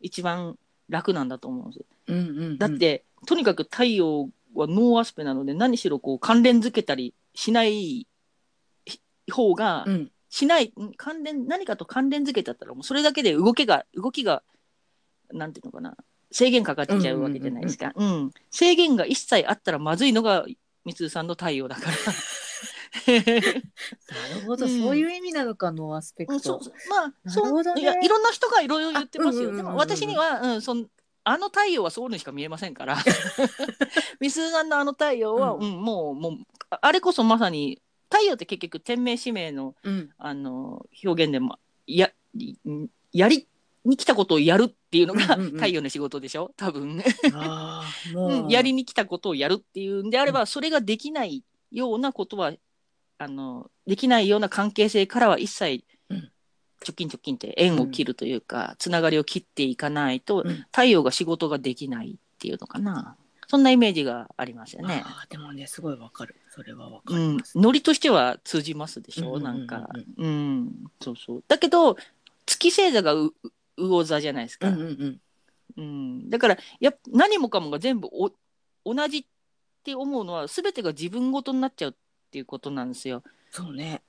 一番楽なんだと思うんです。うんうんうんだって、とにかく太陽はノーアスペなので何しろこう関連づけたりしない方が、うんしないん関連何かと関連づけちゃったらもうそれだけで動きが動きがなんていうのかな制限かかっちゃうわけじゃないですか。うん制限が一切あったらまずいのがみつさんの太陽だから。なるほど、うんそういう意味なのかのアスペクト。そうまあそういやいろんな人がいろいろ言ってますよ。でも私には、うん、そんあの太陽はそうにしか見えませんから。ミスさんのあの太陽は、ううんんもうもうああれこそまさに太陽って結局天命使命のうん。あの表現でもややりに来たことをやるっていうのが、太陽の仕事でしょ？多分、ああもう、うんやりに来たことをやるっていうんであれば、それができないようなことはあのできないような関係性からは一切、うん直近直近って縁を切るというか、つながりを切っていかないと、うん。太陽が仕事ができないっていうのかな。そんなイメージがありますよね。でもねすごいわかる。それはわかうんります、、ノリとしては通じますでしょ、うんうんうんうん。なんか、うん、そうそう。だけど、月星座がうう魚座じゃないですか。うんうんうん。うん、だからや何もかもが全部お同じって思うのは全てが自分ごとになっちゃうっていうことなんですよ。そうね。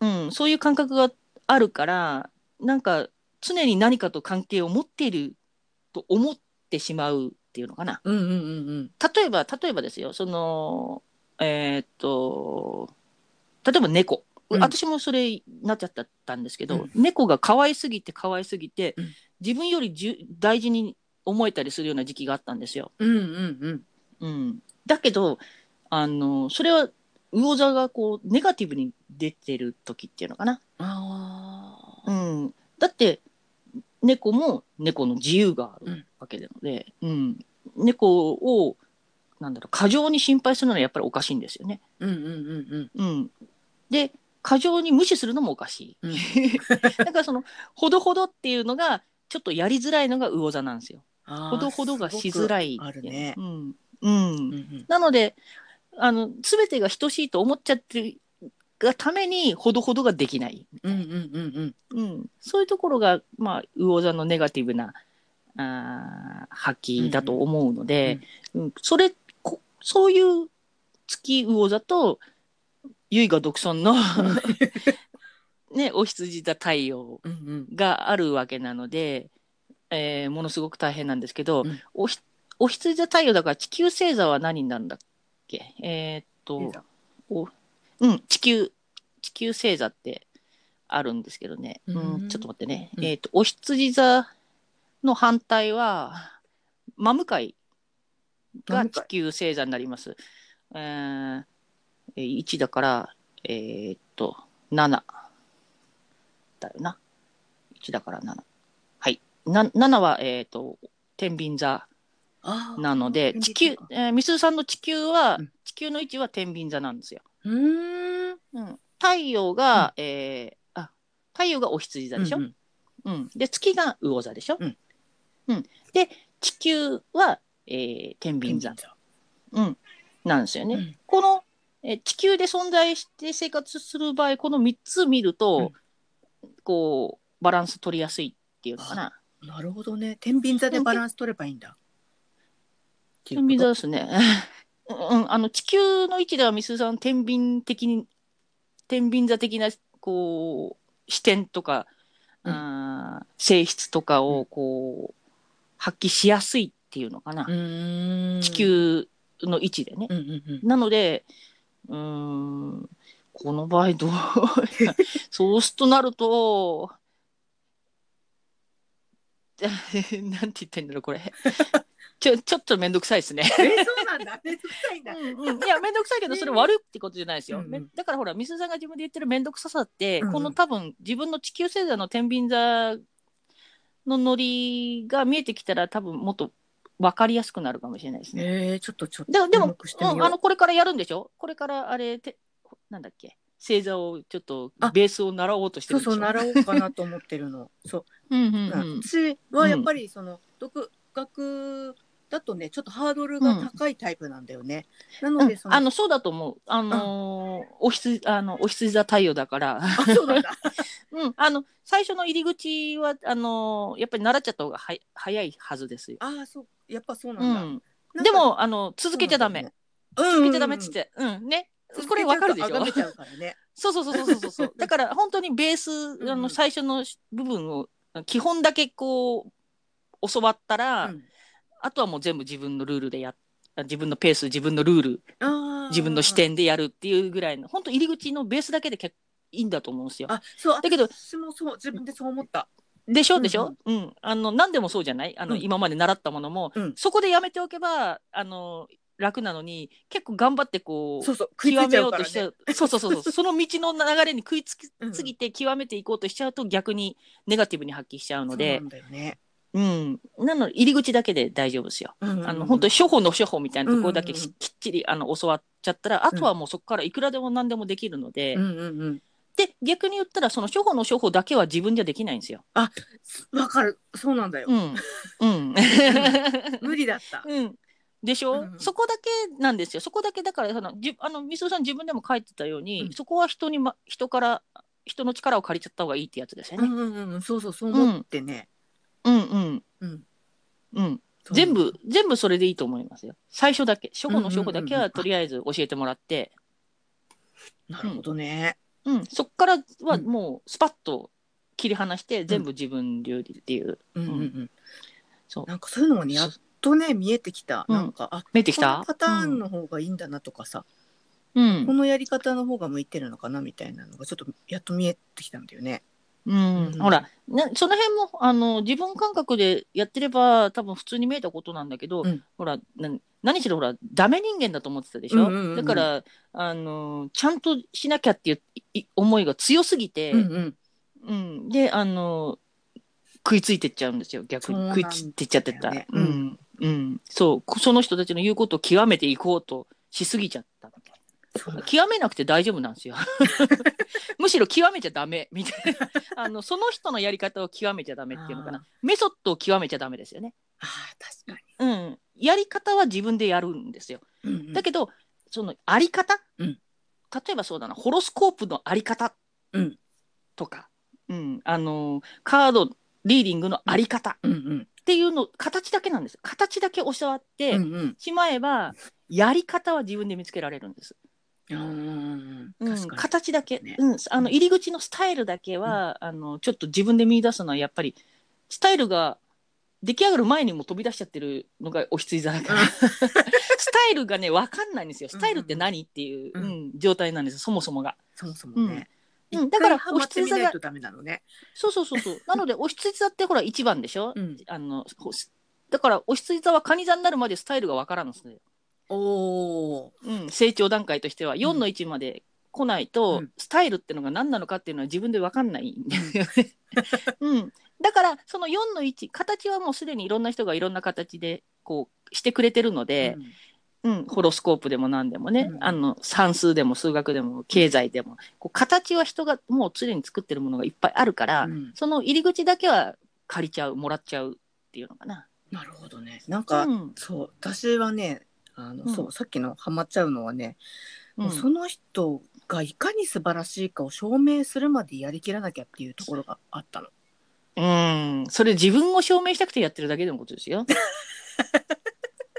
うん、そういう感覚があるからなんか常に何かと関係を持っていると思ってしまうっていうのかな。うんうんうんうん。例えば例えばですよ。そのえーっと例えば猫、うん。私もそれなっちゃったんですけど、うん。猫が可愛すぎて可愛すぎて、うん。自分よりじゅ大事に思えたりするような時期があったんですよ。うんうんうん。うん、だけどあのそれは魚座がこうネガティブに出てる時っていうのかな。ああうん、だって猫も猫の自由があうん。るわけなので、うん。猫をなんだろう過剰に心配するのはやっぱりおかしいんですよね。うんうんうんうん、で過剰に無視するのもおかしい。うん。だからそのほどほどっていうのがちょっとやりづらいのが魚座なんですよ。ほどほどがしづらいあるね。うん。うん。うんうん。なのであの全てが等しいと思っちゃってるがためにほどほどができない。うんうんうんうん。うん、そういうところが、まあ、魚座のネガティブなあー発揮だと思うので、うんそれこそういう月魚座と結が独尊の、ね、お羊座太陽うんうん。があるわけなので、えーものすごく大変なんですけど、うん。おひお羊座太陽だから地球星座は何になるんだっけ？えーっとうん。地球地球星座ってあるんですけどね、うん。うんちょっと待ってね、うん。えーっとお羊座の反対は真向かいが地球星座になります。えー、えー1だからえーっと7だよな。1だから7。はい。な7は、えっ、と、天秤座なので、天地球えー、みすずさんの地球は、うん。地球の位置は天秤座なんですよ。うーん。うん、太陽が、えーあ、太陽がお羊座でしょ、ううん。ん。で、月が魚座でしょ、うん。うん。で、地球は、えー天秤座、うん、なんですよね。うん。この、えー地球で存在して生活する場合、この3つ見ると、こう、バランス取りやすいっていうのかな。なるほどね。天秤座でバランス取ればいいんだ天秤座ですね。うん、あの地球の位置ではみすずさん天秤的に天秤座的なこう視点とか、うん。あー性質とかをこう発揮しやすいっていうのかな、地球の位置でね。うんうんうん。なのでうーんこの場合どう そうするとなると なんて言ってんだろうこれちょちょっと面倒くさいですね。えそうなんだ。めんどくさいんだ。うんうん、いや面倒くさいけどそれ悪いってことじゃないですよ、うん。うんめだからほらみすずさんが自分で言ってる面倒くささって、うんうん。この多分自分の地球星座の天秤座のノリが見えてきたら多分もっと分かりやすくなるかもしれないですね。えー、ちょっとちょっとででもう。うん、あのこれからやるんでしょ？これからあれてなんだっけ？星座をちょっとあ。ベースを習おうとしてそうるんでしょ？そう習おうかなと思ってるの。そう。うんうんうん。うん。私はやっぱりその独学だだとねちょっとハードルが高いタイプなんだよね。なのでうんその、あのそうだと思う。あのーおひつあのお羊座太陽だから、あ そうなんだ。うん、あの最初の入り口はあのーやっぱり習っちゃった方がは早いはずですよ。ああそうやっぱそうなだ。うんん、なんかでもあの続けちゃダメ。続続けちゃダメっつって、うん、ね。これわかるでしょ？そうそうそうそうそうそう。だから本当にベース、あうんの最初の部分を基本だけこう教わったら、うんあとはもう全部自分のルールでやっ自分のペース、自分のルール、自分の視。点でやるっていうぐらいの、本当入り口のベースだけで結構いいんだと思うんですよ。あそうだけど私もそう自分でそう思った。でしょ？うんでしょ、うん。あの何でもそうじゃない？あの、うん。今まで習ったものも、うん。そこでやめておけばあの楽なのに結構頑張ってこうそうそう極めようとしちゃ。う。そうそうそうそう。その道の流れに食いつきうん。すぎて極めていこうとしちゃうと逆にネガティブに発揮しちゃうので。そうなんだよね。うんなので入り口だけで大丈夫ですよ。うんうんうんあの本当に処方の処方みたいなところだけうんうんうんきっちりあの教わっちゃったら、あとはもうそこからいくらでも何でもできるので、うんうんうん。で逆に言ったらその処方の処方だけは自分じゃできないんですよ。わかるそうなんだよう。ん、うん 無理だった。うん。でしょ、うんうんそこだけなんですよ。そこだけだから、そのじあのみそさん自分でも書いてたように、うんそこは人に、ま、人から、人の力を借りちゃった方がいいってやつですよね。うんうんうんそうそうそう思ってね。うん、うん、うん。うん。全部、全部それでいいと思いますよ。最初だけ、初歩の初歩だけはとりあえず教えてもらって、なるほどね。うん、そこからはうんもうスパッと切り離して、全部自分流っていう。うんうんうん。そう。なんかそういうのもねやっとね見えてきた。うんなんかあ見えてきた？このパターンの方がいいんだなとかさ、うん。このやり方の方が向いてるのかなみたいなのがちょっとやっと見えてきたんだよね。うん。うんほら、ね、その辺もあの自分感覚でやってれば多分普通に見えたことなんだけど、うん。ほらな何しろほらダメ人間だと思ってたでしょ、うんうんうんうん。だからあのちゃんとしなきゃっていうい思いが強すぎて、うんうん。うん。であの食いついてっちゃうんですよ逆に。食いついてっちゃってた、ううん。ん。うん、そう。その人たちの言うことを極めていこうとしすぎちゃった極めなくて大丈夫なんですよ。むしろ極めちゃダメみたいな。あのその人のやり方を極めちゃダメっていうのかあなメソッドを極めちゃダメですよね。あー確かうん、やり方は自分でやるんですよ。に。うんうん。だけどそのあり方、うん。例えばそうだな。ホロスコープのあり方？うん。とか、うん、あのカードリーディングのあり方？うんうん。っていうの形だけなんです。形だけ教わってうんうん。しまえば、やり方は自分で見つけられるんです。うんうん。形だけ、ね。うん、あの入り口のスタイルだけは、あのちょっと自分で見出すのはやっぱりスタイルが出来上がる前にも飛び出しちゃってるのがお羊座だから、うん。スタイルがね分かんないんですよ。スタイルって何っていう、ううんん状態なんですそもそもが。そもそもね。うん、だから一回ハマってみないとダメなのね。そうそうそうそう。なのでお羊座ってほら1番でしょ、うん。あのほだからお羊座は蟹座になるまでスタイルが分からんんですね、おお。うん、成長段階としては4の1まで来ないと、うんスタイルっていうのが何なのかっていうのは自分で分かんないんですよね。うん、だからその4の1形はもうすでにいろんな人がいろんな形でこうしてくれてるので、うんホロスコープでも何でもね、うんあの算数でも数学でも経済でもこう形は人がもう常に作ってるものがいっぱいあるから、うんその入り口だけは借りちゃうもらっちゃうっていうのかな。なるほどね。なんか、うんそう私はねあの、うん。そうさっきのハマっちゃうのはね、もうその人がいかに素晴らしいかを証明するまでやりきらなきゃっていうところがあったの。うん、それ自分を証明したくてやってるだけのことですよ。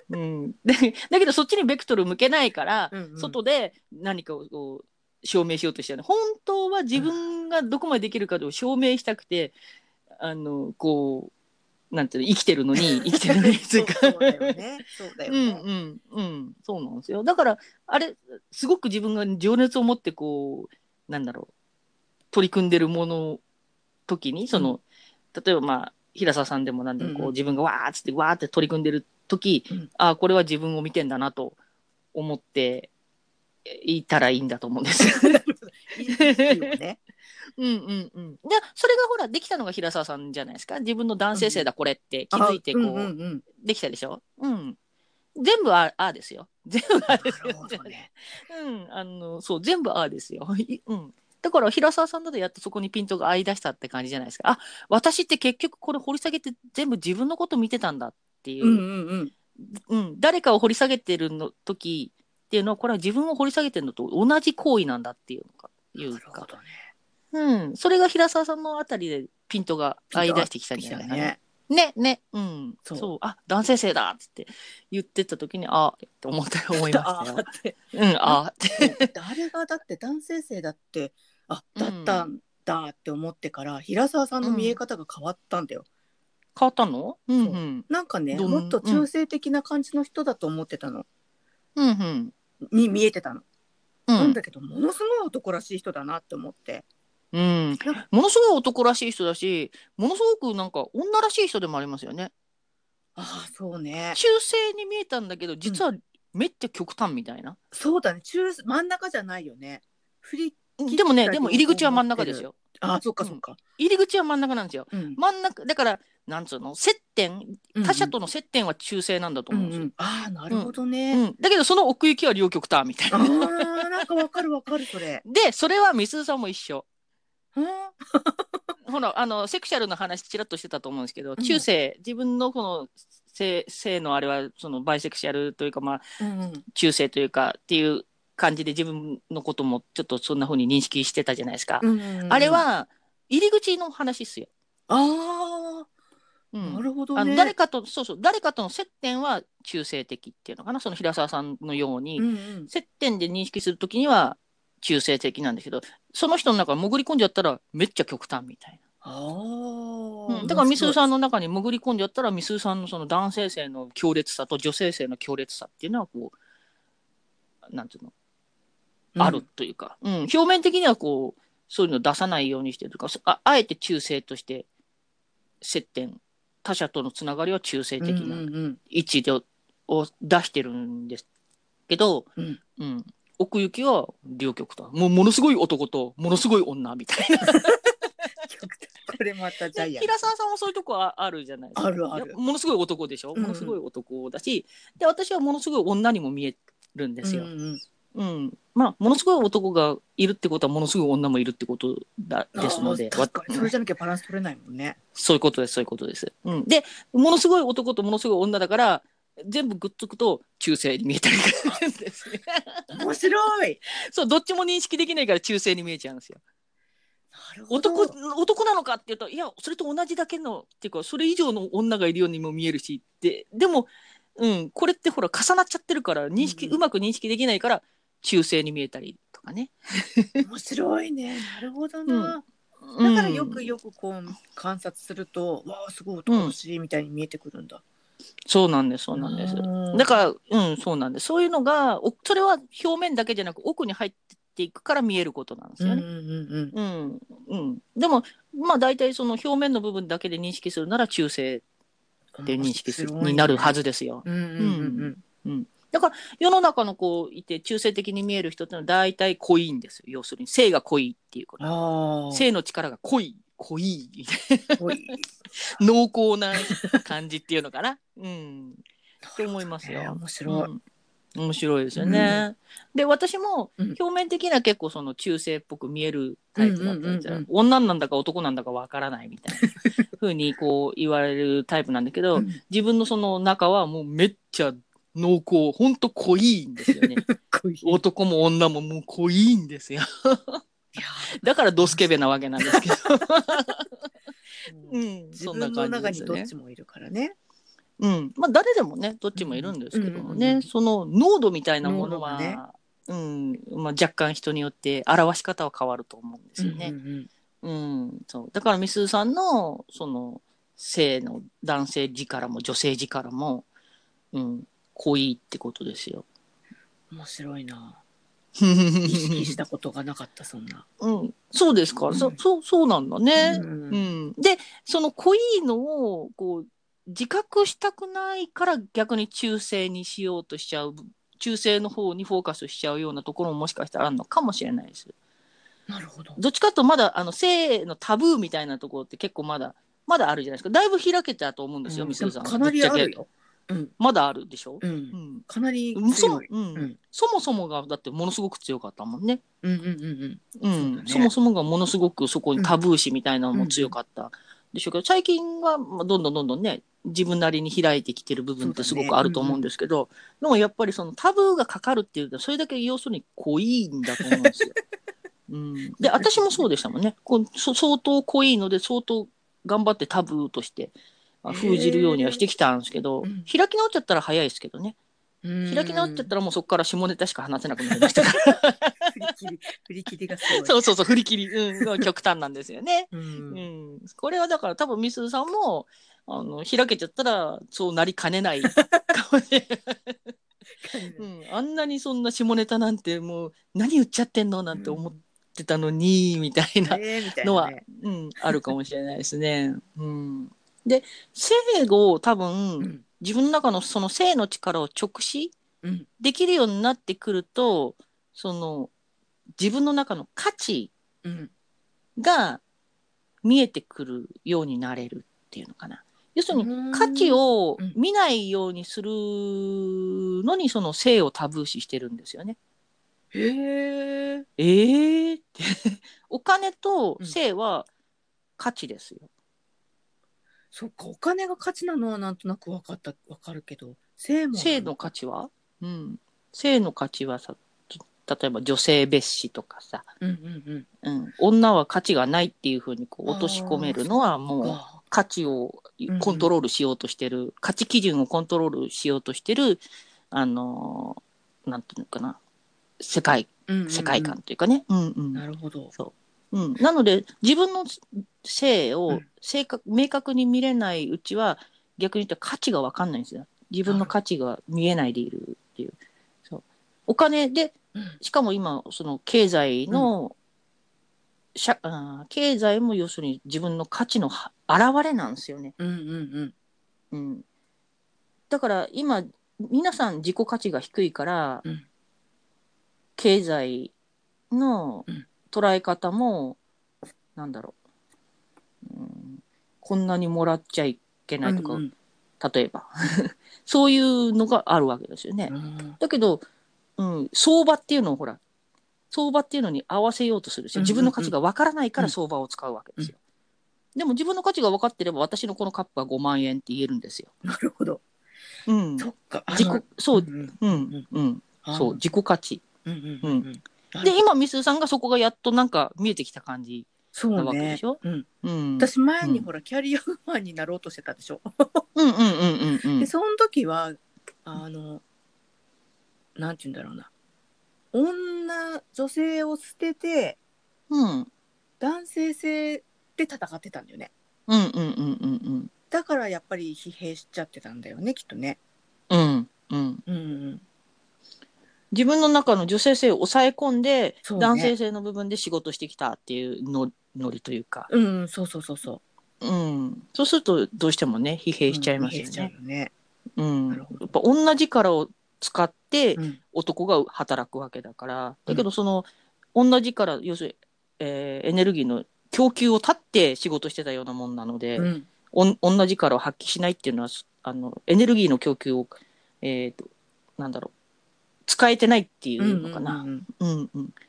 うん、でだけどそっちにベクトル向けないから、うんうん。外で何かをこう証明しようとしてる。本当は自分がどこまでできるかを証明したくて、あのこうなんていうの生きてるのに生きてるのに。つそううかそうだよね。そうだようんね。うんうん。そうなんですよ。だからあれすごく自分が情熱を持ってこうなんだろう取り組んでるもの時にその、例えばまあ平沢さんでも何でもこう、うんうん自分がわーっつってわーって取り組んでる時、うん。ああこれは自分を見てんだなと思っていたらいいんだと思うんです よね。うんうんうん。でそれがほらできたのが平沢さんじゃないですか？自分の男性性だこれって気づいてこう、あうんうんうんできたでしょ？うん。全部ああですよ。全部あですよね。うん、あの、そう、全部ああですよ。いうん。だから、平沢さんだとやっとそこにピントが合い出したって感じじゃないですか。あ、私って結局これ掘り下げて全部自分のこと見てたんだっていう。うんうんうん。うん、誰かを掘り下げてるの時っていうのはこれは自分を掘り下げてるのと同じ行為なんだっていうのかいうか、なるほどね。うん、それが平沢さんのあたりでピントが合い出してきたんじゃないかな。ね。ね、ね、うん、そそう。う、あ、男性性だっつって言ってた時に、あって思って、思いましたよ。うん、あって。誰がだって男性性だってあだったんだって思ってから平沢さんの見え方が変わったんだよ。変わったの？うん、そう。うん、なんかねどんもっと中性的な感じの人だと思ってたの、うん、うん。に見えてたの、うん、なんだけどものすごい男らしい人だなって思ってうん、ものすごい男らしい人だし、ものすごくなんか女らしい人でもありますよね。ああそうね。中性に見えたんだけど、実はめっちゃ極端みたいな。そうだね。中真ん中じゃないよね。振り切でもね、でも入り口は真ん中ですよ。ああそっかそっか、入り口は真ん中なんですよ。うん。真ん中、だから、なんつうの、接点、他者との接点は中性なんだとうん思うんですよ。うん、ああなるほどね、うん、だけどその奥行きは両極端みたいあな。あなんかわかるわかるそれ。でそれはみすずさんも一緒。うん。ほらあのセクシャルな話ちらっとしてたと思うんですけど、ん。中性自分のこの性性のあれはそのバイセクシャルというかまあうんうん。中性というかっていう感じで自分のこともちょっとそんな風に認識してたじゃないですか。うんうんうんあれは入り口の話っすよ。ああ、うん。なるほどね。あの誰かとそうそう誰かとの接点は中性的っていうのかなその平沢さんのように、うんうん、接点で認識するときには中性的なんだけどその人の中に潜り込んじゃったらめっちゃ極端みたいあな、あ、うんだからみすずさんの、の中に潜り込んじゃったらみすずさんのその男性性の強烈さと女性性の強烈さっていうのはこうなんていうの、あるというか、うん、表面的にはこうそういうの出さないようにしてるとかそああえて中性として接点他者とのつながりは中性うん的な位置でを出してるんですけど、うん。うん奥行きは両極端。もうものすごい男とものすごい女みたいな。これまたジャイアン平沢さんもそういうとこはあるじゃないですか。あるある。ものすごい男でしょ、うものすごい男だしで私はものすごい女にも見えるんですよ、うんうんうん。まあものすごい男がいるってことはものすごい女もいるってことだですので。確かに。わそれじゃなきゃバランス取れないもんね。そういうことです、そういうことです。うん、で、ものすごい男とものすごい女だから、全部ぐっつくと中性に見えたりするんですね。面白い。そう、どっちも認識できないから中性に見えちゃうんですよ。なるほど。男、男なのかっていうと、いや、それと同じだけの、っていうか、それ以上の女がいるようにも見えるし、で、でも、うん、これってほら、重なっちゃってるから、認識、うんうまく認識できないから、中性に見えたりとかね。面白いね。なるほどな。うんだからよくよくこう観察すると、わあすごい男らしいみたいに見えてくるんだ。そうなんです、そうなんです。うんだから、うん、そうなんです。そういうのが、おそれは表面だけじゃなく、奥に入っていくから見えることなんですよね。うんうんうんうん、うん。でも、まあ、大体その表面の部分だけで認識するなら、中性うん。で認識する、ねになるはずですよ。うんうんうん世の中のこういて、中性的に見える人ってのは大体濃いんですよ。要するに、性が濃いっていうこと。性の力が濃い、濃い、みたい濃い。な 濃厚な感じっていうのかな。うん。って思いますよね面白い。うん面白いですよね。で私もうん表面的には結構その中性っぽく見えるタイプだったんですよ。うんうんうん女なんだか男なんだかわからないみたいな ふうにこう言われるタイプなんだけど、うん自分のその中はもうめっちゃ濃厚ほんと濃いんですよね。濃い。男も女ももう濃いんですよ。だからドスケベなわけなんですけど。ううんん、自そんな分の中に感じですねどっち。もいるからね。うん、まあ誰でもねどっちもいるんですけどもね、うんうんうんその濃度みたいなものは、ねうんまあ、若干人によって表し方は変わると思うんですよね。うんうんそうだからみすずさんのその性の男性力も女性力も、うん、濃いってことですよ。うん面白いな。意識したことがなかったそんな。うん、そうですか、うんそそうそうなんだね。うんうん、でその濃いのをこう自覚したくないから逆に中性にしようとしちゃう中性の方にフォーカスしちゃうようなところももしかしたらあるのかもしれないです。なるほど。どっちかとまだあの性のタブーみたいなところって結構まだまだあるじゃないですかだいぶ開けたと思うんですよ、うんみさんかなりあるよ。うん。まだあるでしょ、う。うん。んかなりそ強い。もうん。うん。そもそもがだってものすごく強かったもんね。うんうんうんうん。そうだね。そもそもがものすごくそこにタブー視みたいなのも強かったでしょ？うけど、最近はまあどんどんどんどんね自分なりに開いてきてる部分ってすごくあると思うんですけど、でもやっぱりそのタブーがかかるっていうとそれだけ要するに濃いんだと思うんですよ。うん、で私もそうでしたもんね。こうそ相当濃いので相当頑張ってタブーとしてあ封じるようにはしてきたんですけど、うん。開き直っちゃったら早いですけどね。うん。開き直っちゃったらもうそこから下ネタしか話せなくなりました。から振り切りが。そうそうそう振り切り、うん、極端なんですよね。ううん。ん、これはだから多分みすずさんもあの開けちゃったらそうなりかねないかもしれない、うん、あんなにそんな下ネタなんてもう何言っちゃってんのなんて思ってたのに、みたいなのは。うん、あるかもしれないですね。うん、で性を多分、うん自分の中のその性の力を直視うんできるようになってくるとその自分の中の価値うんが見えてくるようになれるっていうのかな。要するにうん価値をうん見ないようにするのにその性をタブー視してるんですよね。へえ。えー、って お金と性は価値ですよ。そっかお金が価値なのはなんとなく分かった分かるけど。性も性の価値は、うん、性の価値はさ例えば女性蔑視とかさ、うんうんうん。うん、女は価値がないっていうふうにこう落とし込めるのはもうか。価値をうんコントロールしようとしてる、価値基準をコントロールしようとしてるあのーなんていうのかな。世界うんうんうん。世界観というかね、うんうん。なるほど。うん、なので自分の性をうん。正確明確に見れないうちは逆に言ったら価値が分かんないんですよ。自分の価値が見えないでいるっていう。そう。お金でうん。しかも今その経済の、しゃあー経済も要するに自分の価値のは現れなんですよね、うんうん。うん、だから今皆さん自己価値が低いから、うん。経済のうん捉え方も、なんだろう、うん、こんなにもらっちゃいけないとか、うん例えば。そういうのがあるわけですよね。うん。だけど、うん、相場っていうのをほら相場っていうのに合わせようとするしうんうんうん。自分の価値がわからないから相場を使うわけですよ。でも自分の価値が分かってれば私のこのカップは5万円って言えるんですよ。なるほど。うん、そっか。自己そう、んうんうん、そう自己価値。うんうんうん。うんで今みすさんがそこがやっとなんか見えてきた感じ。なわけでねしょ？うん。うん、私前にうん。ほらキャリアウーマンになろうとしてたでしょ？うんうんうんうんうん。でその時はあのなんて言うんだろうな。女女性を捨ててうん。男性性で戦ってたんだよね。うんうんうんうんだからやっぱり疲弊しちゃってたんだよねきっとね。うんうんうん。うんうん自分の中の女性性を抑え込んで、そうね。男性性の部分で仕事してきたっていうのノリというか、うんうんそうそうそうそう。うん、そうするとどうしてもね疲弊しちゃいますよ疲弊しちゃうね。よね。うん、なるほど。やっぱ同じ力を使ってうん。男が働くわけだから、だけどその同じ力要するに、えーエネルギーの供給を断って仕事してたようなもんなので、うん。おん同じ力を発揮しないっていうのはあのエネルギーの供給を、えー、となんだろう使えてないっていうのかな。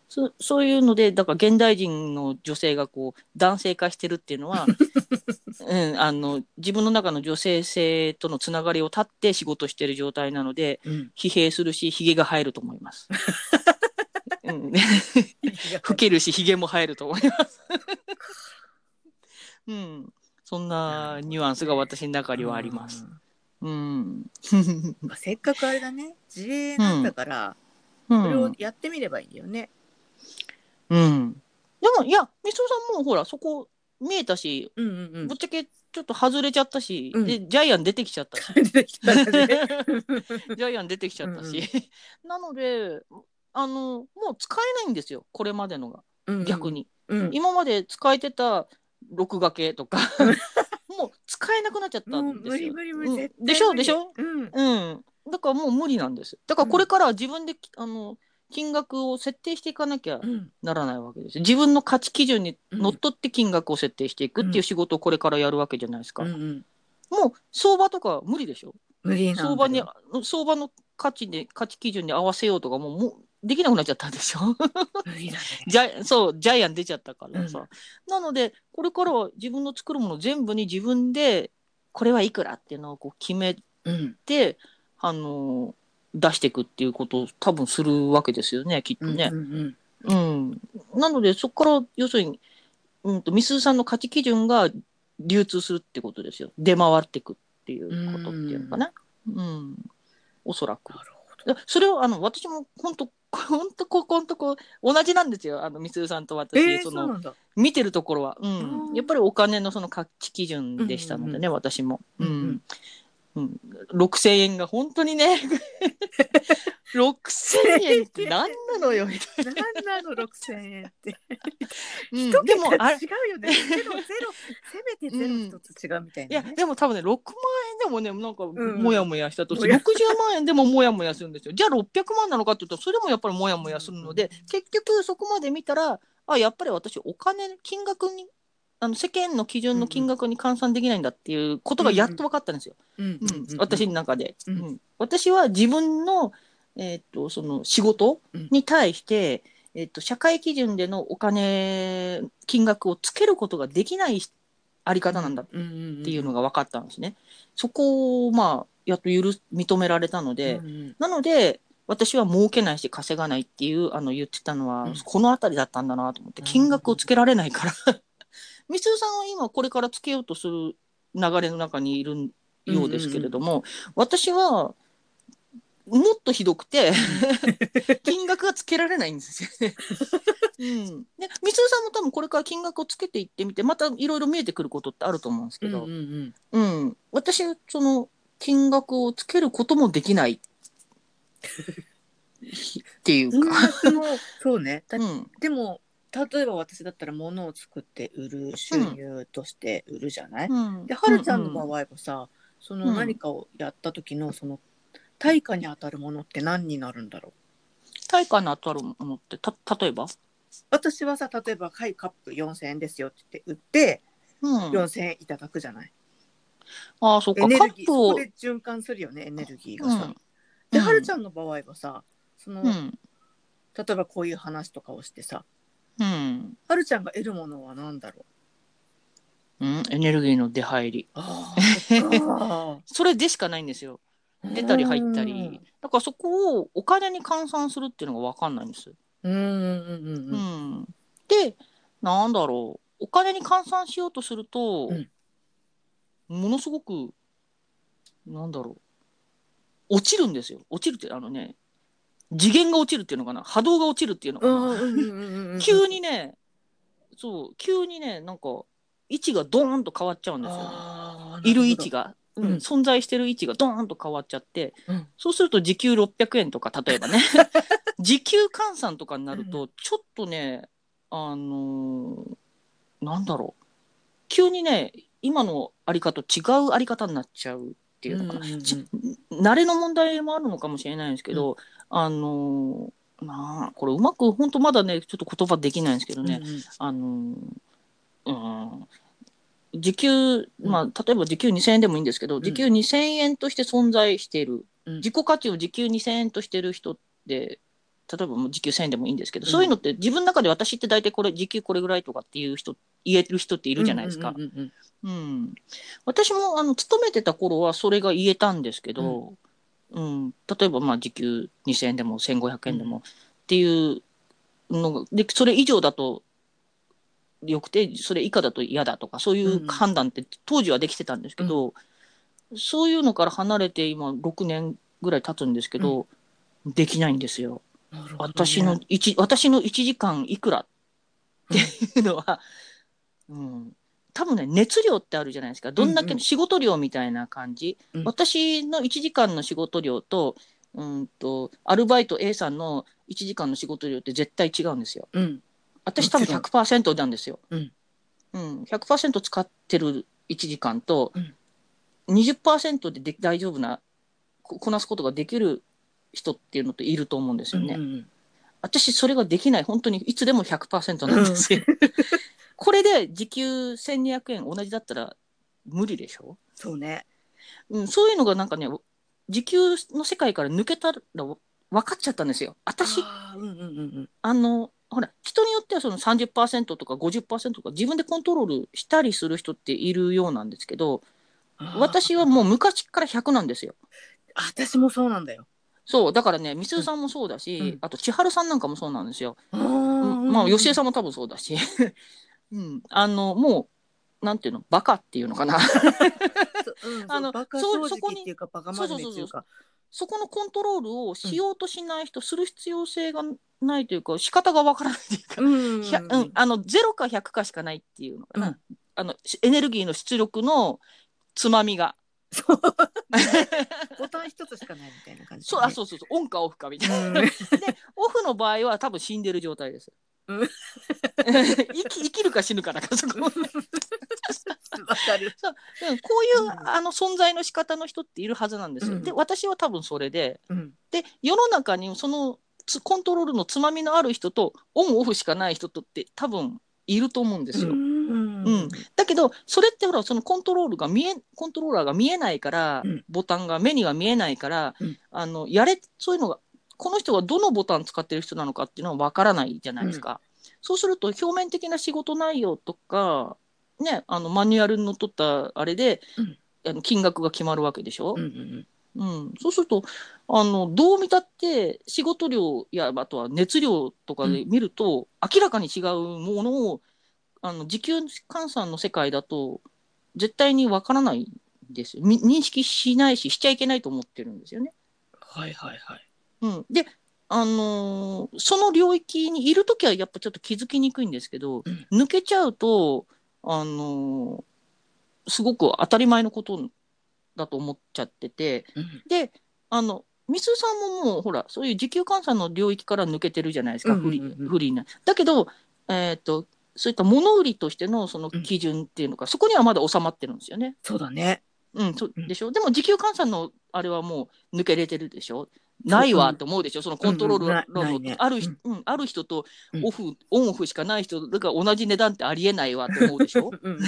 そそういうのでだから現代人の女性がこう男性化してるっていうのは、うん、あの自分の中の女性性とのつながりを断って仕事してる状態なのでうんうん疲弊するしひげが生えると思います。うん、老けるしひげも生えると思います。うん、そんなニュアンスが私の中にはあります。うん。まあせっかくあれだね自営なんだから、うん。それをやってみればいいよね。うん。でも、いや、みそさんもほら、そこ見えたし、うんうんうんぶっちゃけちょっと外れちゃったし、うんで、ジャイアン出てきちゃったし。ジャイアン出てきちゃったし。なので、あの、もう使えないんですよ、これまでのが、うんうん逆に。うん今まで使えてた録画系とか、もう使えなくなっちゃったんですよ。無理無理無理でしょ無理。でしょ？うん。うん。だからもう無理なんです。だからこれからは自分で、あの、金額を設定していかなきゃうん。ならないわけですよ。自分の価値基準にのっとって金額を設定していくっていう仕事をこれからやるわけじゃないですか。うんうん。もう相場とか無理でしょ？無理相場に、相場の価値で、価値基準に合わせようとかもうもうできなくなっちゃったでしょ？ね。ジャイそう、ジャイアン出ちゃったからさ。なので、これからは自分の作るもの全部に自分でこれはいくらっていうのをこう決めうんて、あの出していくっていうことを多分するわけですよねきっとね。うんうんうんなのでそこから要するに、うん、とみすずさんの価値基準が流通するってことですよ出回っていくっていうことっていうのかな。うん、おそらく。なるほいやそれをあの私も本当本当ここのとこ同じなんですよ。あのみすずさんと私、えー、その。見てるところは、うあん、ー。やっぱりお金のその価値基準でしたのでね、うんうん私も、ううんうん。んうん、6,000円が本当にね6,000円って 何なのよみたいな。んなの六千円って。な、一うん、でもあれ違うよね。ゼロゼロせめてゼロ一つ違うみたいいやなね。でも多分ね6万円でもねなんかん。モヤモヤしたとして、もや。60万円でもモヤモヤするんですよ。じゃあ600万なのかっていうとそれもやっぱりモヤモヤするので結局そこまで見たらあやっぱり私お金金額にあの世間の基準の金額に換算できないんだっていうことがやっと分かったんですよ、うん。うん。私の中で、うん。うん。私は自分の,、えーっとその仕事に対して、えーっと社会基準でのお金金額をつけることができないあり方なんだっうんうんていうのが分かったんですね。そこをまあやっと許す認められたので、うんうん。なので私は儲けないし稼がないっていうあの言ってたのは、うん。この辺りだったんだなと思ってうん。金額をつけられないから。みすずさんは今これからつけようとする流れの中にいるようですけれども、私はもっとひどくて 金額がつけられないんですよね。うん、でみすずさんも多分これから金額をつけていってみてまたいろいろ見えてくることってあると思うんですけど、うんうんうん、私はその金額をつけることもできない。っていう金か、そうね。だうん、でも例えば私だったら物を作って売る収入として売るじゃない、うん。ではるちゃんの場合はさ、そのうん。何かをやった時のその対価に当たるものって何になるんだろう？対価に当たるものってた例えば、私はさ例えば「はいカップ4,000円ですよ」って言ってうん、売って4,000円いただくじゃない、ああそっか。エネルギーカップをそこで循環するよねエネルギーがさ。うん。でうん。はるちゃんの場合はさその、うん。例えばこういう話とかをしてさうん。はるちゃんが得るものは何だろう？うん、エネルギーの出入り。それでしかないんですよ出たり入ったり。だからそこをお金に換算するっていうのが分かんないんです。うんうんうんうんううん。ん、でなんだろう。お金に換算しようとすると、うん。ものすごくなんだろう。落ちるんですよ。落ちるってあのね次元が落ちるっていうのかな。波動が落ちるっていうのかな、急にねそう急にねなんか位置がドーンと変わっちゃうんですよね。いる位置が、うん。うん。存在してる位置がドーンと変わっちゃって、うん。そうすると時給600円とか例えばね。時給換算とかになるとちょっとねあのーなんだろう。急にね今のあり方と違うあり方になっちゃうっていうのかな、うんうん慣れの問題もあるのかもしれないんですけど、あのーまあこれうまく本当まだねちょっと言葉できないんですけどね、うんうん。あのーうん時給、まあ、例えば時給2000円でもいいんですけど、ん。時給2000円として存在している、うん。自己価値を時給2000円としてる人って例えばもう時給1000円でもいいんですけど、うん。そういうのって自分の中で私って大体これ時給これぐらいとかっていう人言える人っているじゃないですか。うんうんうんうん私もあの勤めてた頃はそれが言えたんですけど、うん。例えばまあ時給2000円でも1500円でもうん。っていうのがでそれ以上だとよくてそれ以下だと嫌だとかそういう判断って当時はできてたんですけど、そういうのから離れて今6年ぐらい経つんですけど、できないんですよ。ね。私の一私の1時間いくらっていうのは、うん、多分ね熱量ってあるじゃないですか。どんだうんうん。け仕事量みたいな感じ、うん。私の1時間の仕事量と,、うん、とアルバイト A さんの1時間の仕事量って絶対違うんですよ。うん私多分もちろん。100%なんですよ。うん。うん、100%使ってる1時間と、うん。20%でで大丈夫なここなすことができる人っていうのっていると思うんですよね。うんうん私それができない。本当にいつでも100%なんですよ。これで時給1200円同じだったら無理でしょ、そうね。うん、そういうのがなんかね時給の世界から抜けたら分かっちゃったんですよ。私。あーうんうんうんうん。あのほら人によってはその30%とか50%とか自分でコントロールしたりする人っているようなんですけど私はもう昔から100なんですよ。あ私もそうなんだよ。そうだからねみすずさんもそうだし、うん。あと千春さんなんかもそうなんですよ。まあ吉江んさんも多分そうだし、うん、あのもうなんていうのバカっていうのかな。あのあのバカ正そうそこに直っていうかバカ真面目っていうかそこのコントロールをしようとしない人、する必要性がないというか仕方がわからないというか、うん。あの0か100かしかないっていうのかな、あのしエネルギーの出力のつまみが。そう。ボタン一つしかないみたいな感じそうあそうそうそう。オンかオフかみたいな。うん。でオフの場合は多分死んでる状態です。うん。生き生きるか死ぬかだから そこ。わかる。う。んこういう、うん。あの存在の仕方の人っているはずなんですよ。うん。で私は多分それでうん。で世の中にそのつコントロールのつまみのある人とオンオフしかない人とって多分いると思うんですよ。うん。うん。だけどそれってほらそのコントロールが見えコントローラーが見えないから、うん。ボタンが目には見えないから、うん。あのやれそういうのがこの人がどのボタン使ってる人なのかっていうのは分からないじゃないですか。そうすると表面的な仕事内容とか、ね、あのマニュアルにのっとったあれで、うんあの金額が決まるわけでしょ？うんうんうん、そうするとあのどう見たって仕事量やあとは熱量とかで見ると、明らかに違うものをあの時給換算の世界だと絶対にわからないんですよみ認識しないししちゃいけないと思ってるんですよね。はいはいはい。うん、で、あのーその領域にいるときはやっぱちょっと気づきにくいんですけど、うん抜けちゃうと、あのーすごく当たり前のことだと思っちゃってて、うんで、あの、みすさんももう、ほら、そういう時給換算の領域から抜けてるじゃないですか、うんうんうんフリーな。だけど、えっ、と、そういった物売りとしてのその基準っていうのが、そこにはまだ収まってるんですよね。そうだね。うん、そううん。でしょ、でも時給換算のあれはもう抜けれてるでしょ？ないわって思うでしょ？そのコントロールのある人、うん。ある人とうん。オフ、オンオフしかない人だから同じ値段ってありえないわって思うでしょ？うん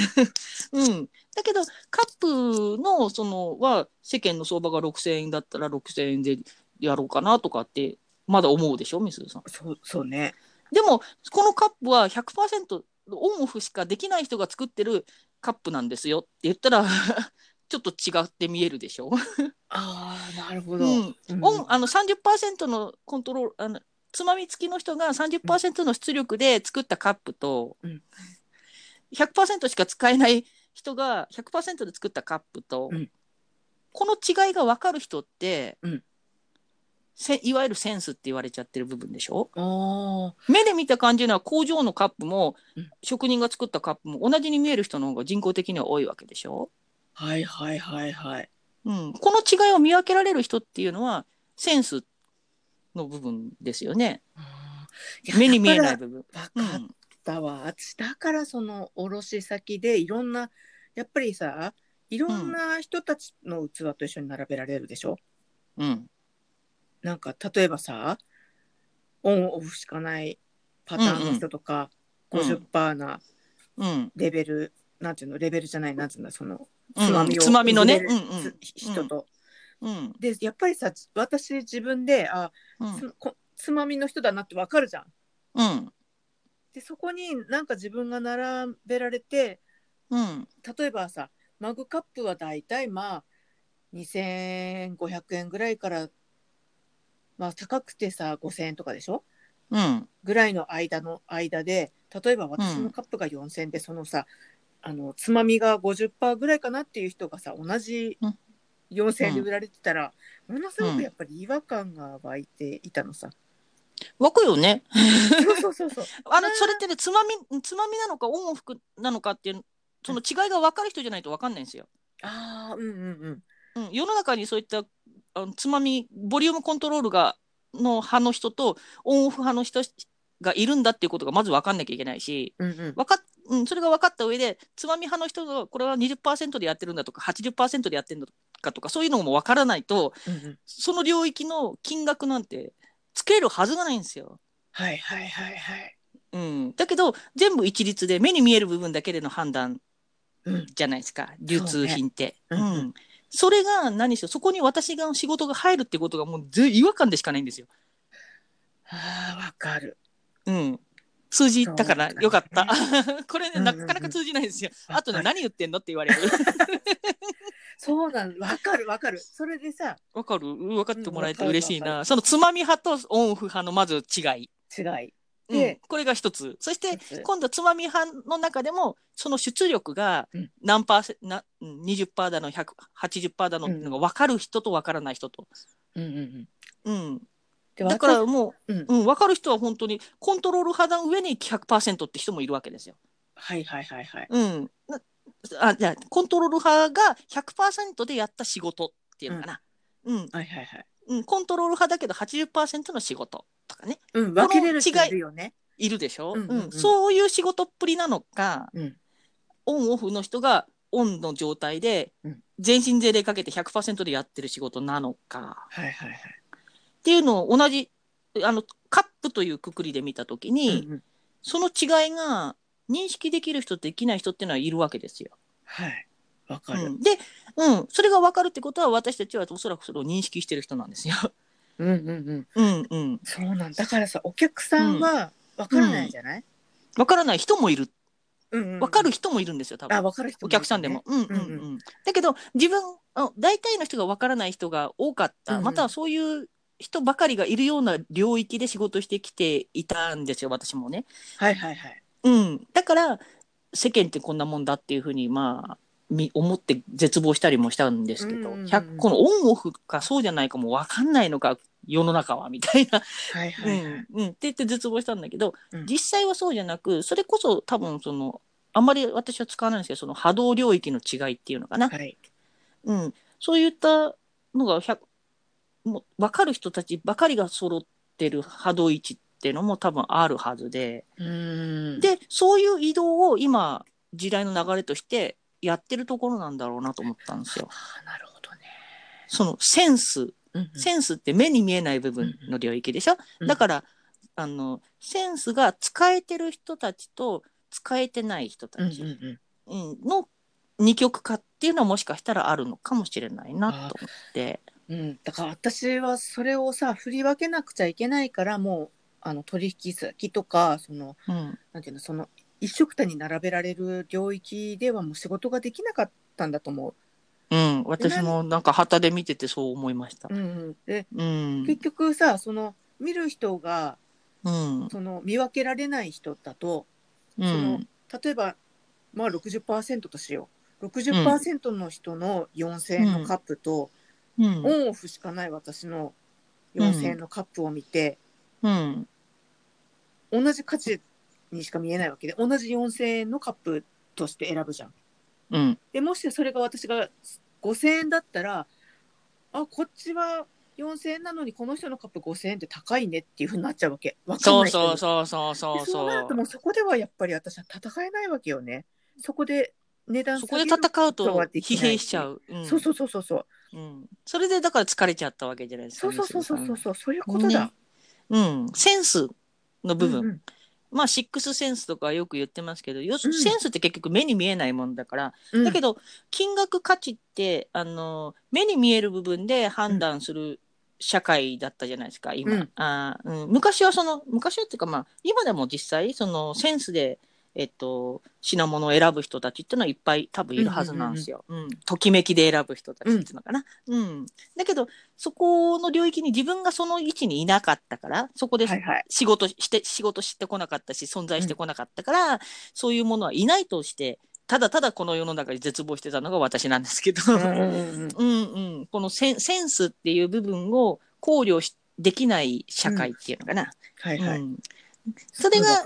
うん、だけどカップのそのは世間の相場が6000円だったら6000円でやろうかなとかってまだ思うでしょ？みすずさん。そうそうね。でもこのカップは100%オンオフしかできない人が作ってるカップなんですよって言ったらちょっと違って見えるでしょ、ああなるほど。うん、うん。オンあの30%のコントロールあのつまみ付きの人が30%の出力で作ったカップと、うん。100%しか使えない人が100%で作ったカップと、うん。この違いが分かる人って、うん。せいわゆるセンスって言われちゃってる部分でしょ？あ目で見た感じのは工場のカップも、うん。職人が作ったカップも同じに見える人の方が人口的には多いわけでしょ、あはいはいはいはい。うん、この違いを見分けられる人っていうのはセンスの部分ですよねや目に見えないだ部分。分かったわ。私だからその卸先でいろんなやっぱりさいろんな人たちの器と一緒に並べられるでしょ？うんうんなんか例えばさオンオフしかないパターンの人とか、うんうん50%なうんレベル、なんていうの？レベルじゃないなんていうのそのうんつまみをつまみのね。人と。うん。でやっぱりさ私自分であうん。つこつまみの人だなってわかるじゃん。うん。でそこになんか自分が並べられてうん。例えばさマグカップはだいたいまあ2500円ぐらいからまあ高くてさ5000円とかでしょ？うん。ぐらいの間の間で例えば私のカップが4000円で、そのさあのつまみが50%ぐらいかなっていう人がさ同じうん4000円で売られてたら、ものすごくやっぱり違和感が湧いていたのさ。湧くよね。そうそうそうそう。あのそれってねつまみつまみなのかオンオフなのかっていうその違いが分かる人じゃないと分かんないんですよ。ああうんうんうん。うん、世の中にそういったあのつまみボリュームコントロールがの派の人とオンオフ派の人がいるんだっていうことがまず分かんなきゃいけないしうんうん、分かっ、うん、それが分かった上でつまみ派の人がこれは20%でやってるんだとか80%でやってるんだかとかそういうのも分からないとうんうんその領域の金額なんてつけるはずがないんですよ。はいはいはいはい。うん、だけど全部一律で目に見える部分だけでの判断うんじゃないですか流通品って。そうねうんうんうんそれが何しろそこに私が仕事が入るってことがもうず違和感でしかないんですよ。ああわかる。うん。通じたからよかった。これね、なんかなか通じないんですよ。あとね、何言ってんのって言われる。そうなんわかるわかるそれでさわかる？分かってもらえて嬉しいな。そのつまみ派とオンオフ派のまず違い。違いうんで、これが一つ。そして今度つまみ派の中でもその出力がうん何パーセント、なうん20%だの180%だのっていうのが分かる人と分からない人と。うんうんうんうん、でだからもうん。う、うん、分かる人は本当にコントロール派の上に100%って人もいるわけですよ。はいはいはいはい。うん、なあじゃあコントロール派が100%でやった仕事っていうのかな。うん。はいはいはい。うん、コントロール派だけど80%の仕事とかね。うん分けれる人いるよね。いるでしょ、うんうんうん。そういう仕事っぷりなのか、うん。オンオフの人がオンの状態でうん。全身全霊かけて100%でやってる仕事なのか。はいはいはいっていうのを同じあのカップというくくりで見た時に、うんうんその違いが認識できる人とできない人っていうのはいるわけですよ。はいわかるうん、で、うん、それが分かるってことは私たちはおそらくそれを認識してる人なんですよ。うんうんうんうんうん。そうなんだからさお客さんはわからないじゃない？分からない人もいる。うんうんうん分かる人もいるんですよ、多分。あ分かる人ね客さんでも。うんうんうん。うんだけど、自分、あ大体の人が分からない人が多かった、うんうんまたはそういう人ばかりがいるような領域で仕事してきていたんですよ、私もね。はいはいはい。うん。だから、世間ってこんなもんだっていうふうに、まあ、み思って絶望したりもしたんですけど、うん。うんうん100このオンオフかそうじゃないかも分かんないのか、世の中は、みたいな。はいはい。はいうん。うん、って言って絶望したんだけど、うん。実際はそうじゃなくそれこそ多分そのあんまり私は使わないんですけどその波動領域の違いっていうのかな、はい。うん、そういったのが100もう分かる人たちばかりが揃ってる波動位置っていうのも多分あるはずで、うん。でそういう移動を今時代の流れとしてやってるところなんだろうなと思ったんですよ。あなるほどね。そのセンス。うんうん。センスって目に見えない部分の領域でしょ、うん。だからあのセンスが使えてる人たちと使えてない人たち、うんうん。うんの二極化っていうのはもしかしたらあるのかもしれないなと思って。うん、だから私はそれをさ振り分けなくちゃいけないからもうあの取引先とかそのうん。なんていうのその一緒くたに並べられる領域ではもう仕事ができなかったんだと思う。ん、私もなんか旗で見ててそう思いました。う。。うん。うん、でうん、結局さその見る人がうん、その見分けられない人だとうそのん、例えばまあ60%としよう。60%の人の4,000円のカップと、うん、オンオフしかない私の4,000円のカップを見て、うん、同じ価値にしか見えないわけで同じ4,000円のカップとして選ぶじゃん。うん、でもしそれが私が5,000円だったらあこっちは4,000円なのにこの人のカップ5,000円って高いねっていうふうになっちゃうわけ。わかんそうない人にそうそうそうそうでそうなるともうそこではやっぱり私は戦えないわけよね。そこで値段そこで戦うこと疲弊しちゃう。う。ん、そうそうそうそうそう。うん、それでだから疲れちゃったわけじゃないですか。そうそうそうそうそう。西そうそういうことだ。ね。うん、センスの部分、うんうん。まあシックスセンスとかよく言ってますけど、要するうん。にセンスって結局目に見えないもんだから、うん。だけど金額価値ってあの目に見える部分で判断する社会だったじゃないですか今、うん。あーうん、昔はその昔はっていうかまあ今でも実際そのセンスでえっと、品物を選ぶ人たちっていうのはいっぱい多分いるはずなんですよ。うんときめきで選ぶ人たちっていうのかな。うん。だけど、そこの領域に自分がその位置にいなかったから、そこではいはい。仕事して、仕事してこなかったし、存在してこなかったから、そういうものはいないとして、ただただこの世の中に絶望してたのが私なんですけど、うんうんうんうん うん、このセンセンスっていう部分を考慮しできない社会っていうのかな。はいはい。うんそれが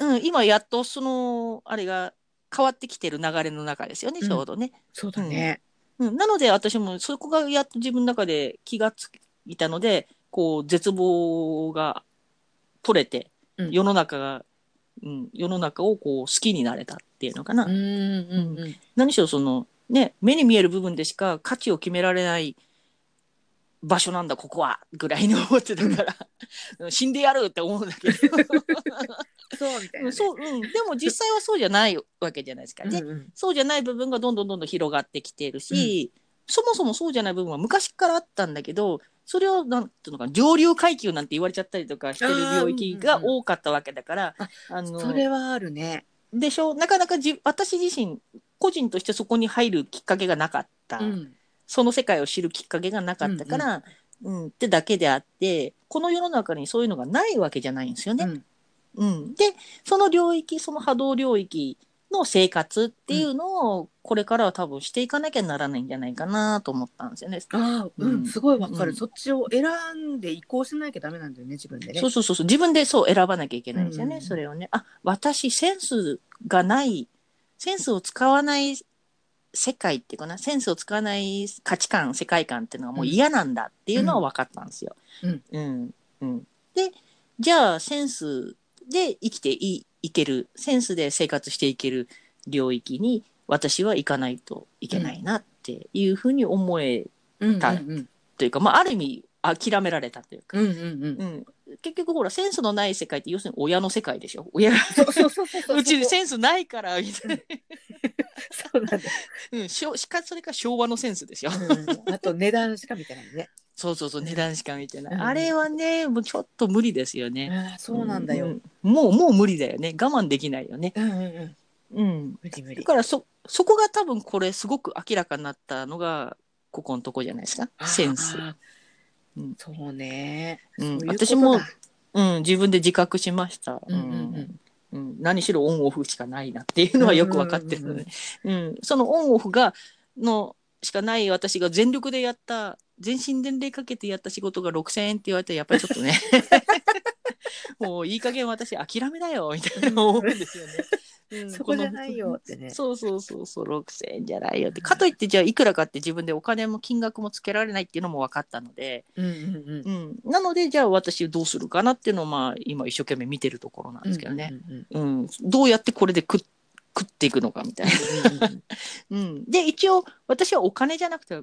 うん、今やっとそのあれが変わってきてる流れの中ですよね、ちょうどね。そうだね。うん、なので私もそこがやっと自分の中で気がついたので、こう絶望が取れて、うん世の中が、うん、世の中をこう好きになれたっていうのかな。うんうんうん。何しろそのね目に見える部分でしか価値を決められない場所なんだここはぐらいに思ってたから、死んでやるって思うんだけど。そうみたいなね。そう、うん、でも実際はそうじゃないわけじゃないですか。ね、うんうん。そうじゃない部分がどんどんどんどん広がってきているし、そもそもそうじゃない部分は昔からあったんだけどそれをなんていうのかな上流階級なんて言われちゃったりとかしてる領域が多かったわけだからああのそれはあるね。でしょ？なかなかじ私自身個人としてそこに入るきっかけがなかっった、うんその世界を知るきっかけがなかったから、うんってだけであってこの世の中にそういうのがないわけじゃないんですよね。うんうん、でその領域その波動領域の生活っていうのをこれからは多分していかなきゃならないんじゃないかなと思ったんですよね。ああ、うん、うんすごいわかる、うんそっちを選んで移行しなきゃダメなんだよね、自分でね。そうそうそうそう自分でそう選ばなきゃいけないんですよね、うんそれをね。あ私センスがないセンスを使わない世界っていうかなセンスを使わない価値観世界観っていうのはもう嫌なんだっていうのは分かったんですよ。うん。うん。うん。でじゃあセンスで生きていいけるセンスで生活していける領域に私は行かないといけないなっていうふうに思えうんうんたうん。というか、まあ、ある意味諦められたというか。うんうんうん。うん、結局ほらセンスのない世界って要するに親の世界でしょ。親が。そうちセンスないからみたいな、そうなんだよ、うん、しょしかそれか昭和のセンスですよ、うん、あと値段しか見てないね。そうそうそう値段しか見てない、うん。あれはねもうちょっと無理ですよね、ああそうなんだよ、うん。もうもう無理だよね。我慢できないよね。うんうんうん。うん。無理無理。だからそそこが多分これすごく明らかになったのがここのとこじゃないですか。センス、うん。そうね、うん。そういうことだ。私もうん、自分で自覚しました。うんうんうん。うん。何しろオンオフしかないなっていうのはよく分かってるので、うんそのオンオフがのしかない私が全力でやった全身全霊かけてやった仕事が6,000円って言われてやっぱりちょっとね。もういい加減私諦めだよみたいな思うんですよね。うんそこじゃないよってね。そうそうそうそう6,000円じゃないよって。かといってじゃあいくらかって自分でお金も金額もつけられないっていうのも分かったので、うんうんうん。うん、なのでじゃあ私どうするかなっていうのをまあ今一生懸命見てるところなんですけどね、うんうんうんどうやってこれで食っ食っていくのかみたいな。うんうんうん、で一応私はお金じゃなくて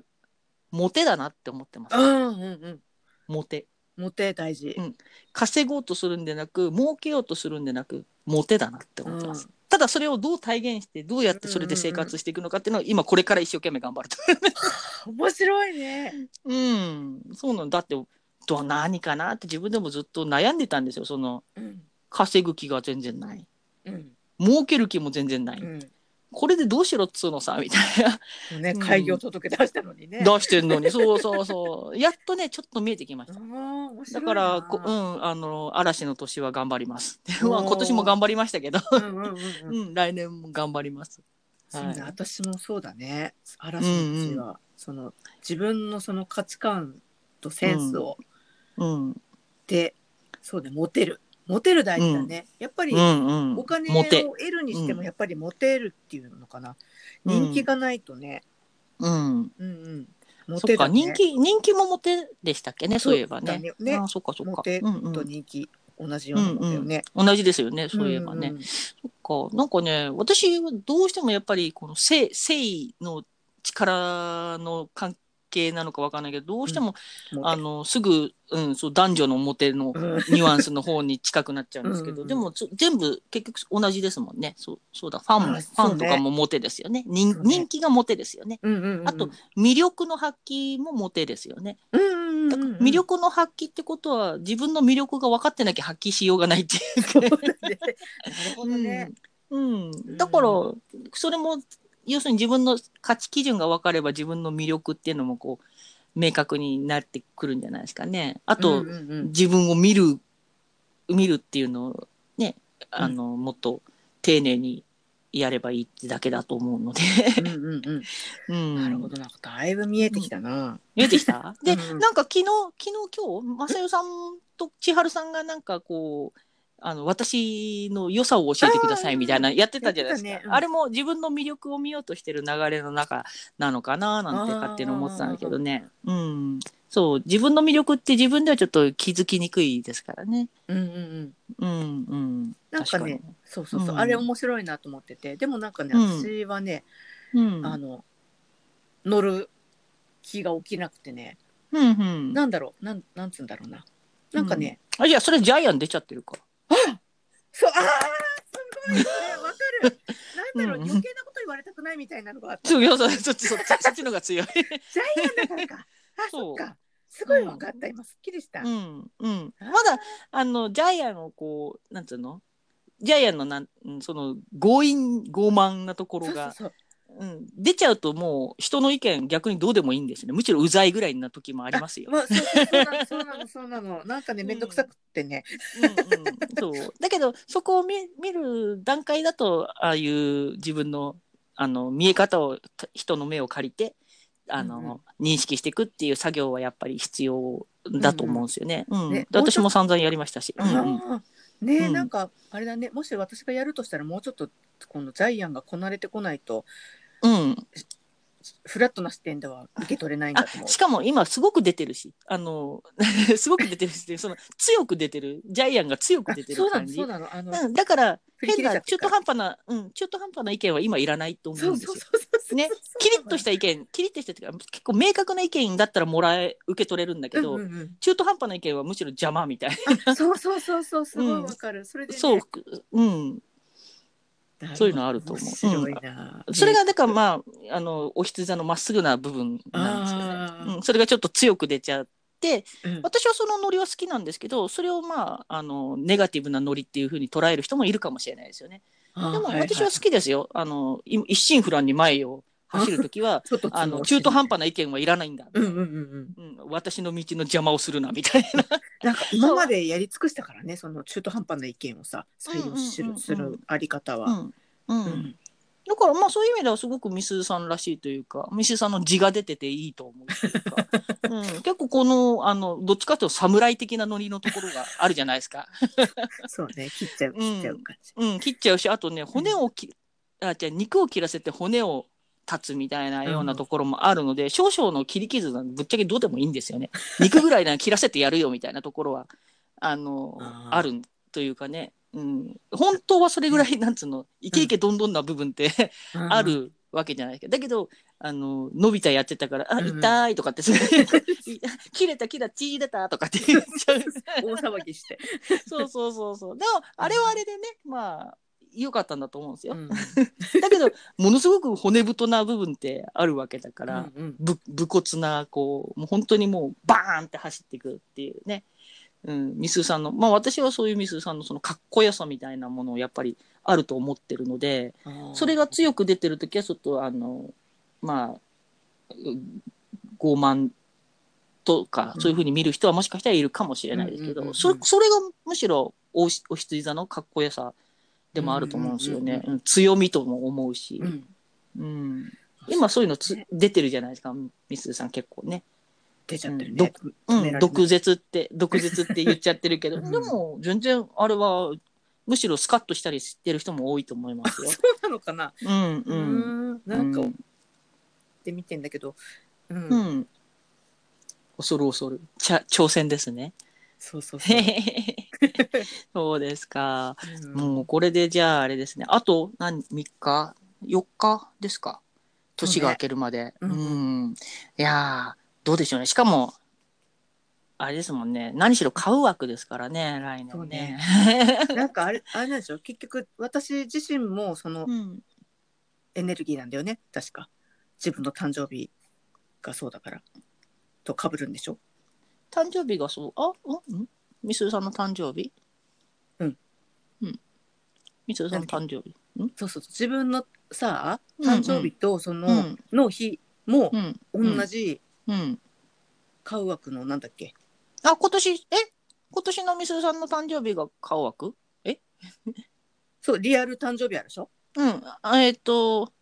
モテだなって思ってます。うんうんうん。モテ。モテ大事。うん。稼ごうとするんでなく儲けようとするんでなくモテだなって思ってます。うんただそれをどう体現してどうやってそれで生活していくのかっていうのを今これから一生懸命頑張ると。面白いねうん、そうなんだってどう何かなって自分でもずっと悩んでたんですよ。そのうん稼ぐ気が全然ない。うん儲ける気も全然ない。うんこれでどうしろっつうのさみたいな。ねうん。開業届出したのにね。出してんのに。そうそうそう。やっとねちょっと見えてきました。だからこ、うん、あの嵐の年は頑張ります。まあ、今年も頑張りましたけど、うんうんうんうん。うん、来年も頑張ります。はい。私もそうだね。嵐のうちは、その自分のその価値観とセンスを、うん、でそうねモテるモテる大事だね、やっぱりうん、うん、お金を。得るにしてもやっぱりモテるっていうのかな、うん。人気がないとね。うん、うんうん。モテだね。人気、人気もモテでしたっけね、そういえばね。ね。あ、そっか、そっか。モテうんうん。と人気同じようなもんだよね、同じですよね、そういえばね。んん。そっか、なんかね、私はどうしてもやっぱりこの性、性の力の関係なのかわかんないけど、どうしても、モテあの、すぐ、うん、そう、男女のモテのうん。ニュアンスの方に近くなっちゃうんですけど、うん。うんでもつ全部結局同じですもんね。そう、そうだ、ファンも、あファンとかもモテですよね。人人気がモテですよね。うんうんうんうん。あと魅力の発揮もモテですよね。うんうんうんうんだから魅力の発揮ってことは、自分の魅力が分かってなきゃ発揮しようがないっていう。そうだね。なるほどね、うん、うん、だから、うそれも要するに自分の価値基準が分かれば自分の魅力っていうのもこう明確になってくるんじゃないですかね。あと、うんうんうん。自分を見る見るっていうのをねあの、もっと丁寧にやればいいってだけだと思うので、うんうんうん。うん、なるほどなんかだいぶ見えてきたな、見えてきた？で、うんなんか昨日昨日今日正代さんと千春さんがなんかこうあの私の良さを教えてくださいみたいなやってたじゃないですか、ね。うん。あれも自分の魅力を見ようとしてる流れの中なのかななんて勝手に思ってたんだけどね。うん。そう自分の魅力って自分ではちょっと気づきにくいですからね。うんうんうん。うんうん。なんかね確そうそうそう、うん。あれ面白いなと思ってて。でもなんかねうん。私はね、にうん。あの乗る気が起きなくてね。うんうん。なんだろう。なんなんつうんだろうな。なんかね、あいやそれジャイアン出ちゃってるかそうあーすごい。ねわかる。なんだろう、うん。余計なこと言われたくないみたいなのがあってそういやそそっちそっちそっちのが強い。ジャイアンだからか。あそそう。っかすごいわかった、今すっきりした、うんうん、まだあのジャイアンをこうなんつうの？ジャイアンのなんうんその強引傲慢なところが。そうそううん、出ちゃうともう人の意見逆にどうでもいいんですね。むしろうざいぐらいな時もありますよ。まあそうなの そうなのそうなの。なんかねうん面倒くさくってね、うん。うん、そう。だけどそこを見見る段階だとああいう自分のあの見え方をた人の目を借りてあの、うんうん。認識していくっていう作業はやっぱり必要だと思うんですよね。うんねで私も散々やりましたし。うんねえ、うん。なんかあれだね。もし私がやるとしたらもうちょっとこのジャイアンがこなれてこないとうん、フラットな視点では受け取れないんだあと思う。しかも今すごく出てるし。あの すごく出てるしその強く出てるジャイアンが強く出てる感じ。そうなの。あの、うん、だから変な中途半端な、うん、中途半端な意見は今いらないと思そううんですよ。そうそうそうね。キリッとした意見、キリッとしたっていうか、結構明確な意見だったらもらえ、受け取れるんだけど、うんうんうん。中途半端な意見はむしろ邪魔みたいあそうそうそうそう。すごいわかる、それで、な。ね、そう、うん。そういうのあると思う。面白いな、それが、だからまあ、あの、お羊座のまっすぐな部分なんですよね。うん、それがちょっと強く出ちゃって、うん。私はそのノリは好きなんですけど、それをまあ、あの、ネガティブなノリっていうふうに捉える人もいるかもしれないですよね。でも私は好きですよ。あの、い一心不乱に前を走るときは、ちょっとあの、中途半端な意見はいらないんだ。うんうんうんうん。うん、私の道の邪魔をするなみたいな。なんか今までやり尽くしたからねその中途半端な意見をさ採用すうんうんうん。うんるするあり方は、うんうん。うん。だからまあそういう意味ではすごくみすさんらしいというか、みすさんの字が出てていいと思うというか、うん、結構この、あの、どっちかというと侍的なノリのところがあるじゃないですか。そうね切っちゃう切っちゃう感じ、うん、切っちゃうし、あとね、骨をき、あ、じゃあ肉を切らせて骨を立つみたいなようなところもあるので、少々の切り傷なんぶっちゃけどうでもいいんですよね。肉ぐらいなら切らせてやるよみたいなところは、あの、あるというかね、うん、本当はそれぐらい、なんつうの、イケイケどんどんな部分って、あるわけじゃないか。だけど、あの、のび太やってたから、あ、うん痛いとかって、切れた、切れた、血出たとかって言っちゃう。大騒ぎして、そうそうそうそう。でも、あれはあれでね、まあ、良かったんだと思うんですよ。うん。だけど、ものすごく骨太な部分ってあるわけだから、うんぶ武骨な、こう、もう本当にもう、バーンって走っていくっていうね。うん、ミスーさんの、まあ私はそういうミスーさんのそのかっこよさみたいなものをやっぱりあると思ってるので、うんそれが強く出てる時はちょっとあのまあう傲慢とかうん。そういうふうに見る人はもしかしたらいるかもしれないですけど、うんうんうんうんそそれがむしろおしお羊座のかっこよさでもあると思うんですよね、強みとも思うし、今そういうのつ出てるじゃないですかミスーさん結構ね、出ちゃってるうんね、毒舌って毒舌って言っちゃってるけど、うん。でも全然あれはむしろスカッとしたりしてる人も多いと思いますよ。そうなのかな、うんううんん、なんか追っうんてんだけど、うん。うん。恐る恐る。ちゃ挑戦ですね。そうそうそう、そうですか。うんもうこれでじゃああれですね。あと何 ?3 日 ?4 日？ですか？年が明けるまで。う,、そうねうんん。いやー、どうでしょうね。しかも、あれですもんね。何しろ買う枠ですからね、来年ね。なんかあれあれなんでしょ結局私自身もそのうん。エネルギーなんだよね確か自分の誕生日がそうだからと被るんでしょ？誕生日がそう、あ、うんん？みすーさんの誕生日？うん。うん。みすーさんの誕生日？ん？そうそうそう。自分のさうんうん。誕生日とその、うん。の日もうん。同じうん。買う枠のなんだっけ、あ、今年、え？今年のみすーさんの誕生日が顔枠？そうリアル誕生日あるでしょ？うん。あえっ、と、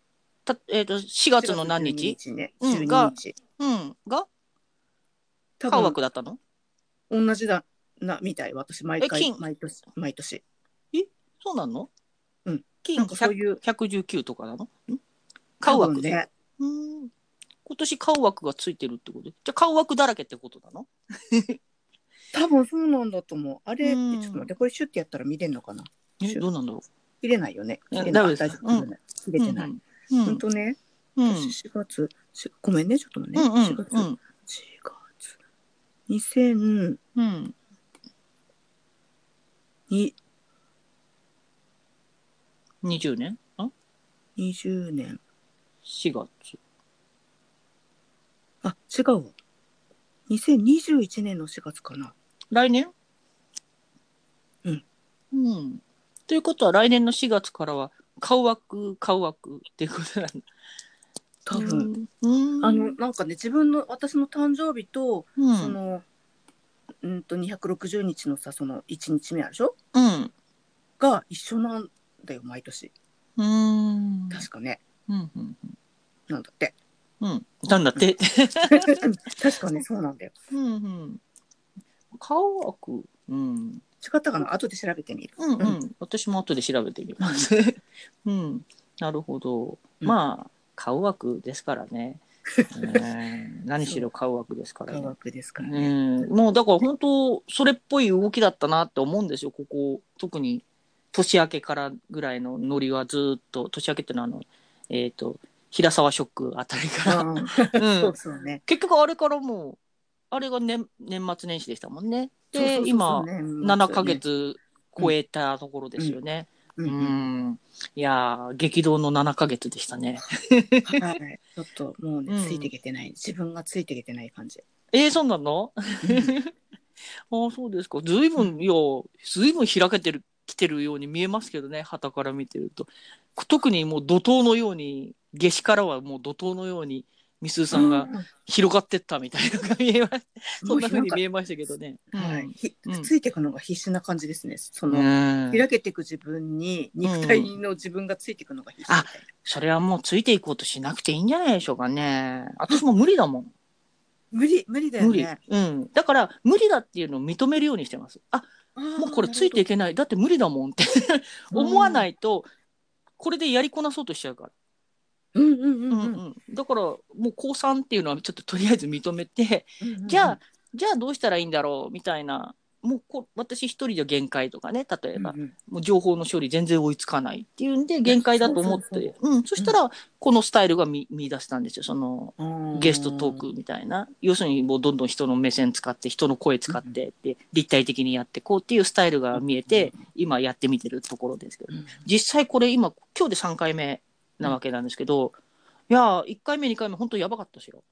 たえっ、と、4月の何日？4月12日ね。うん。12日、うん。が多顔分枠だったの？同じだなみたい私毎回毎年毎年そうなの？うん。金なんかそういう119とかなの？ん？顔枠で？ねうん。今年顔枠がついてるってこと？じゃあ顔枠だらけってことなの？多分そうなんだと思うあれ、うんちょっと待ってこれシュッてやったら見れんのかな？え、どうなんだろ切れないよねいや切れないダメです大丈夫切れう。てない、うん。ほうんん。とね、うん。今年4月しごめんねちょっとね、うん。うん。4月、うん。4月2020うん。20年？あ？年 ?4 月。あ違うわ2021年の4月かな来年？うん。うん。ということは来年の4月からは顔枠、顔枠っていうことなんだ。多分、うん。あのなんかね自分の私の誕生日と、うん、そのうんと260日のさその1日目あるでしょ？うん。が一緒なんだよ毎年うん。確かねうん。うん。なんだってうん。なんだって。確かねそうなんだようん。うん。顔枠。うん。違ったかな後で調べてみるうんうん。私も後で調べてみます。うん。なるほど。うんまあ、顔枠ですからね。ね。何しろ顔枠ですから科ね。学ですからうね、ん、もうだから本当それっぽい動きだったなって思うんですよここ。特に年明けからぐらいのノリはずっと。年明けっていうのはあのえっ、と平沢ショックあたりから、うん。うん。そうそうね。結局あれからもうあれが年年末年始でしたもんね。で今ね。7ヶ月超えたところですよねううん。いやー激動の7ヶ月でしたね。はい。ちょっともうね、うん。ついていけてない。自分がついていけてない感じ。えー、そうなの？ああそうですか。ずいぶん、いや、ずいぶん開けてる、来てるように見えますけどね、旗から見てると。特にもう怒涛のように、夏至からはもう怒涛のように、みすずさんが広がってったみたいなのが見えましそんな風に見えましたけどね。はい、ひうんついていくのが必死な感じですね。その、うん開けていく自分に肉体の自分がついていくのが必死みたいな。それはもうついていこうとしなくていいんじゃないでしょうかね。私も無理だもん。無理無理だよ無理ね。。うん。だから、無理だっていうのを認めるようにしてます。あ、もうこれついていけない。だって無理だもんって 思わないいと、これでやりこなそうとしちゃうから。うんうんうんうん。うんうん、だからもう高3っていうのはちょっととりあえず認めて、うん。じゃあじゃあどうしたらいいんだろうみたいな。もうこ私一人じゃ限界とかね例えば、もう情報の処理全然追いつかないっていうんで限界だと思って。そしたらこのスタイルが見見出したんですよ。そのうん。ゲストトークみたいな。要するにもうどんどん人の目線使って人の声使ってで立体的にやってこうっていうスタイルが見えて今やってみてるところですけど。うん。実際これ今今日で3回目なわけなんですけど、いやー1回目2回目本当やばかったですよ。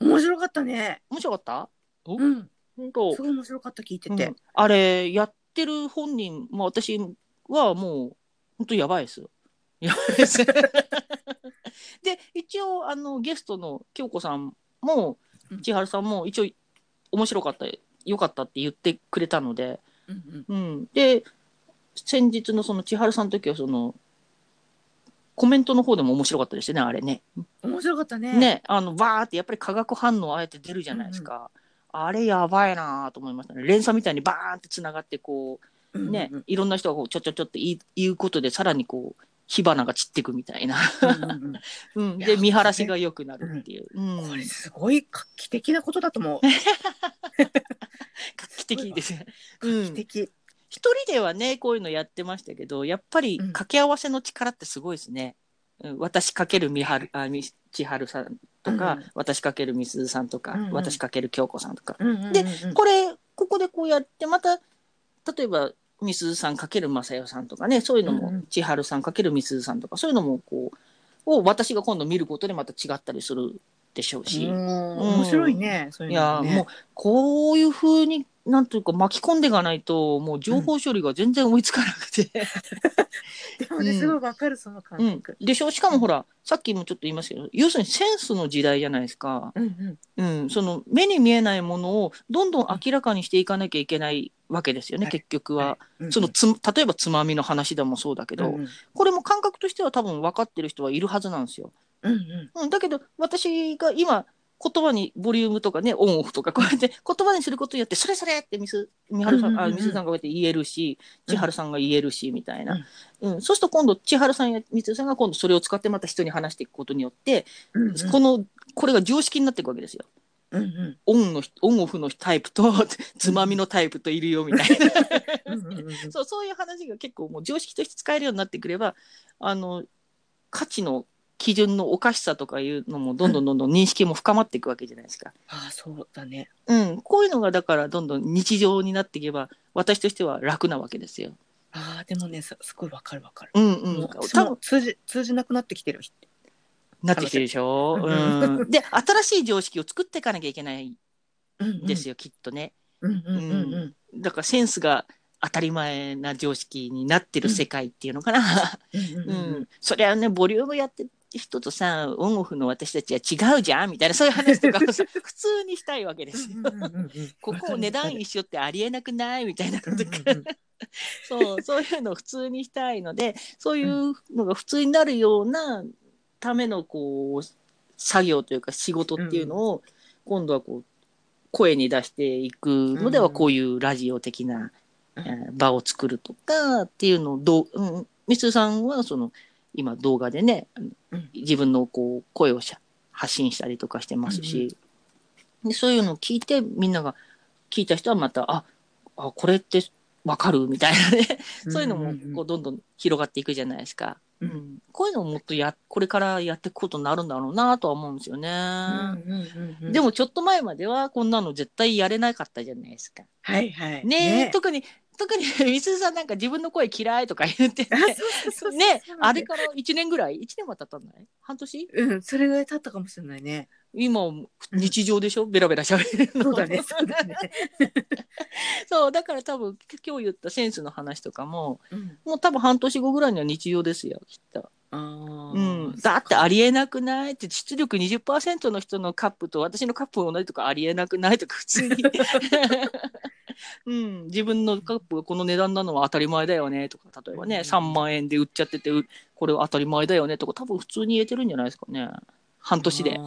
面白かったね。面白かった？うん。本当。すごい面白かった聞いてて。うん。あれやってる本人、まあ、私はもう本当やばいですよ。やばいです。で一応あのゲストの京子さんもうん。千春さんも一応面白かったよかったって言ってくれたので、うんうん。うん、で先日のその千春さんの時はそのコメントの方でも面白かったですねあれね。面白かったね。ねあのバーってやっぱり化学反応あえて出るじゃないですか。あれやばいなと思いましたね。連鎖みたいにバーンってつながってこうんうんうん。うね、いろんな人がこうちょちょちょって言うことでさらにこう火花が散っていくみたいな。うん で見晴らしが良くなるっていう。うん、これすごい画期的なことだと思う。画期的ですね。う 画ん期的。一人ではねこういうのやってましたけどやっぱりうん。掛け合わせの力ってすごいですね。うん、私かけるみはるあみ千春さんとか、うん。私かけるみすずさんとか、うんうん。私かける京子さんとか、うんうんうんうん。でこれここでこうやってまた例えばみすずさんかけるまさよさんとかねそういうのも、うんうん。千春さんかけるみすずさんとかそういうのもこうを私が今度見ることでまた違ったりするでしょうし、うん。面白いね。そういういやもうこういうふうになんというか巻き込んでいかないともう情報処理が全然追いつかなくて、でもねうんすごいわかるその感うん。覚。、でしょしかもほらさっきもちょっと言いましたけど要するにセンスの時代じゃないですか、うんうん。うん、その目に見えないものをどんどん明らかにしていかなきゃいけないわけですよね、はい。結局は。うんそのつ例えばつまみの話でもそうだけど、うん。これも感覚としては多分分かってる人はいるはずなんですよ。うんうん。うん、だけど私が今言葉にボリュームとかねオンオフとかこうやって言葉にすることによってそれそれってみすみはるさん、うんうんうんあみすさんがこうやって言えるしうん。千春さんが言えるしみたいな、うん。そうすると今度千春さんやみすさんが今度それを使ってまた人に話していくことによって、うんうん。このこれが常識になっていくわけですよ。うんうん。オンのオンオフのタイプとつまみのタイプといるよみたいな。うんうんうんうん。そうそういう話が結構もう常識として使えるようになってくればあの価値の基準のおかしさとかいうのもどんどんどんどん認識も深まっていくわけじゃないですか。ああそうだね。うん、こういうのがだからどんどん日常になっていけば私としては楽なわけですよ。ああでもねすすごいわかるわかる。うんうん多分も通じ通じなくなってきてる。なってきてるでしょ？うんうん、で新しい常識を作っていかなきゃいけないですよ、きっとね。うんうんうんうんだからセンスが当たり前な常識になってる世界っていうのかな。うん、それはねボリュームやって人とさオンオフの私たちは違うじゃんみたいなそういう話とか 普通にしたいわけですよ。ここ値段一緒ってありえなくないみたいなのとか。そうそういうのを普通にしたいのでそういうのが普通になるようなためのこう作業というか仕事っていうのを、今度はこう声に出していくのではこういうラジオ的な、えー場を作るとかっていうのをどう、うん、みつさんはその今動画でねうん。自分のこう声を発信したりとかしてますし、でそういうのを聞いてみんなが聞いた人はまたああこれってわかるみたいなね。そういうのもこうどんどん広がっていくじゃないですか。ううん。ん、こういうのをもっとやこれからやっていくことになるんだろうなとは思うんですよね。でももちょっと前まではこんなの絶対やれなかったじゃないですか。はいはい。ねえ特に特に みすずさんなんか自分の声嫌いとか言ってあねあれから1年ぐらい？1年は経たない半年？うんそれぐらい経ったかもしれないね。今日常でしょ、ベラベラ喋れるの。そうだねそうだね。そうだ から多分今日言ったセンスの話とかもうん。もう多分半年後ぐらいには日常ですよきっと。あうー。ん、だってありえなくないって出力20%の人のカップと私のカップが同じとかありえなくないとか普通に、うん、自分のカップがこの値段なのは当たり前だよねとか例えばね、うん。3万円で売っちゃっててうこれは当たり前だよねとか多分普通に言えてるんじゃないですかね半年で。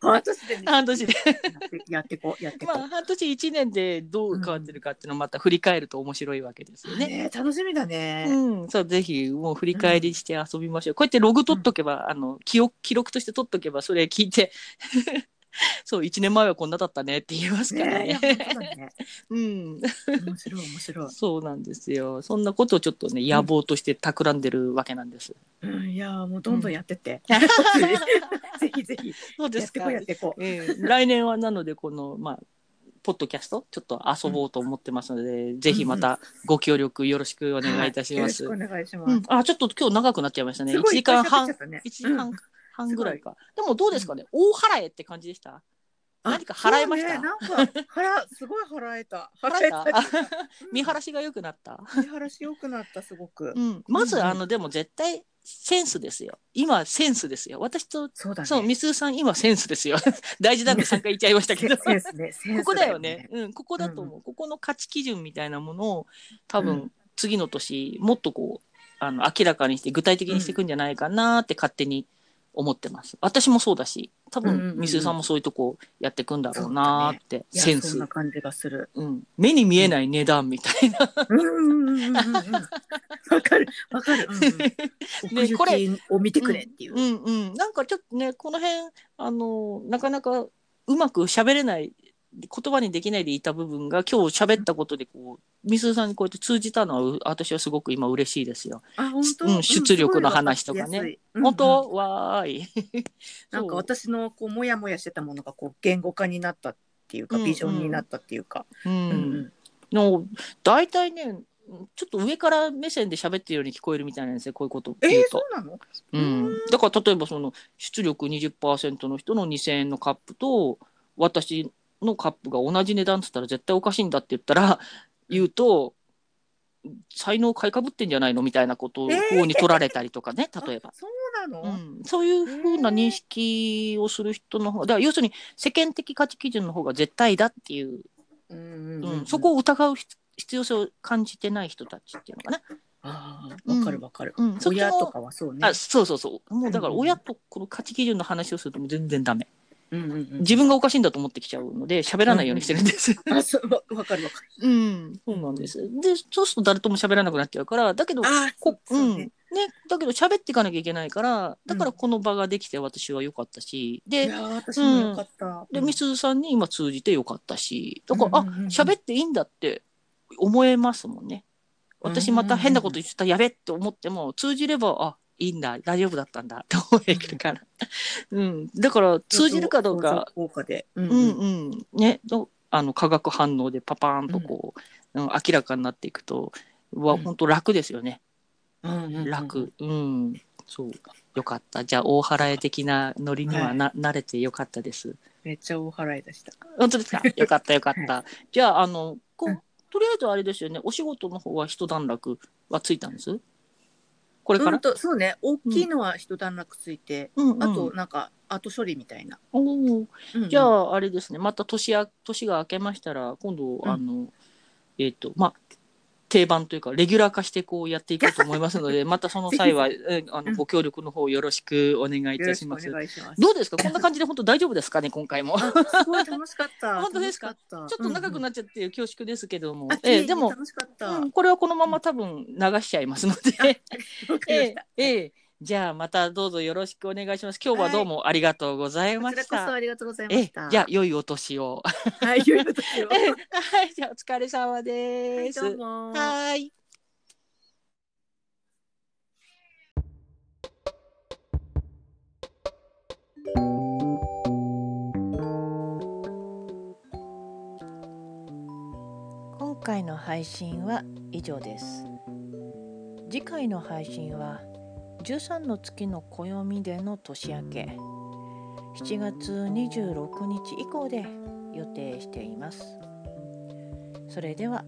半年でね。半年で。やってこうやってこまあ半年1年でどう変わってるかっていうのをまた振り返ると面白いわけですようね。ね楽しみだね。うん、そうぜひもう振り返りして遊びましょう。こうやってログ取っとけば、あの記憶記録として取っとけばそれ聞いて そう1年前はこんなだったねって言いますからね。ね。うん、面白い面白い。そうなんですよ。そんなことをちょっとね野望として企んでるわけなんです。うんいやーもうどんどんやってって。ぜひぜひ。そうですか。えー来年はなのでこのまあポッドキャストちょっと遊ぼうと思ってますので、ぜひまたご協力よろしくお願いいたします。はいよろしくお願いします。うん、あちょっと今日長くなっちゃいましたね。1すごい時間半。一時間うん半ぐらいか。でもどうですかね、大払えって感じでした？あ何か払えました？ね。なんか払すごい払えた。払えた？あ 見晴ららしが良くなった。見晴らし良くなったすごく。うん、まず、うん。うんあのでも絶対センスですよ。今センスですよ。私と、そうだね。そう、みすーさん今センスですよ。大事だって3回言っちゃいましたけど。センスね。ここだよね。うん、ここだと思う。ここの価値基準みたいなものを多分、うん。次の年もっとこうあの明らかにして具体的にしていくんじゃないかなって勝手に思ってます。私もそうだし、多うんうんうん分みすーさんもそういうとこやっていくんだろうなって、いやセンス。そんな。感じがする。うん、目に見えない値段みたいな。うんうんうんうんうん。わかる。わかる。うんうん。奥 これを見てくれっていう。うんうん、なんかちょっとねこの辺あのなかなかうまく喋れない言葉にできないでいた部分が今日喋ったことでこうみすーさんにこうやって通じたのはう私はすごく今嬉しいですよ。あ本当？うん出力の話とかね。本当、わーい。なんか私のこうモヤモヤしてたものがこう言語化になったっていうかビジョンになったっていうか。ううんん。の大体ねちょっと上から目線で喋ってるように聞こえるみたいなんですよこういうことえー、言うと。そうなの？うん、だから例えばその出力20%の人の2000円のカップと私のカップが同じ値段っつったら絶対おかしいんだって言ったら言うと才能買いかぶってんじゃないのみたいなことをえー。方に取られたりとかね 例えば。あ。そうなの、うん、そういうふうな認識をする人の方だから要するに世間的価値基準の方が絶対だっていう、うんうんうんそこを疑う必必要性を感じてない人たちっていうのかな。ああわかるわかる、うん、親とかはそうね。あそうそうそう。もうだから親とこの価値基準の話をするともう全然ダメ。うんうんうん。自分がおかしいんだと思ってきちゃうので喋らないようにしてるんです。あそうわわかるわかる。うん、そうなんです。で、そうすると誰とも喋らなくなっちゃうから、だけど、あこそううん、ねね、だけど喋っていかなきゃいけないから、だからこの場ができて私は良かったし、いで、やー私もよかった、で、うん。みすずさんに今通じて良かったし、だから、あうんうんうん。うん、喋っていいんだって思えますもんね。私また変なこと言ってたらやべって思っても、通じれば、あ、いいんだ、大丈夫だったんだ って思えるから。うん、だから通じるかどうか、効果で、うんうん。うん、ねのあの化学反応でパパーンとこう、うん。明らかになっていくとはうん。本当楽ですよね、うん楽。うん。そう。よかった。じゃあ大払い的なノリにはな、慣れてよかったです。めっちゃ大払いでした。本当ですか？よかったよかった、はじゃああのこう、うん。とりあえずあれですよね。お仕事の方は一段落はついたんです？ここれから、うんとそうね。大きいのは一段落ついて、うんうん。あとなんか後処理みたいな、おー。うんうん。じゃあ、あれですね、また年や年が明けましたら、今度、あの、えっ、と、まあ、定番というか、レギュラー化してこうやっていこうと思いますので、またその際は、えあのうん。ご協力の方よろしくお願いいたします。どうですか？こんな感じで本当大丈夫ですかね？今回も。すごい楽しかった。本当ですか？楽しかった。ょっと長くっなっちゃって恐縮ですけども。た、ええでも、楽しかった、うんこれはこのまま多分流しちゃいますので。えした。えええじゃあまたどうぞよろしくお願いします。今日はどうもありがとうございこました。ちらこそありがとうございまええした。じゃあ良いお年を。はい、良いお年を。ええはい、じゃあお疲れ様はです。いどうも。はい。今回の配信は以上です次回の配信は13の月の暦での年明け7月26日以降で予定していますそれでは。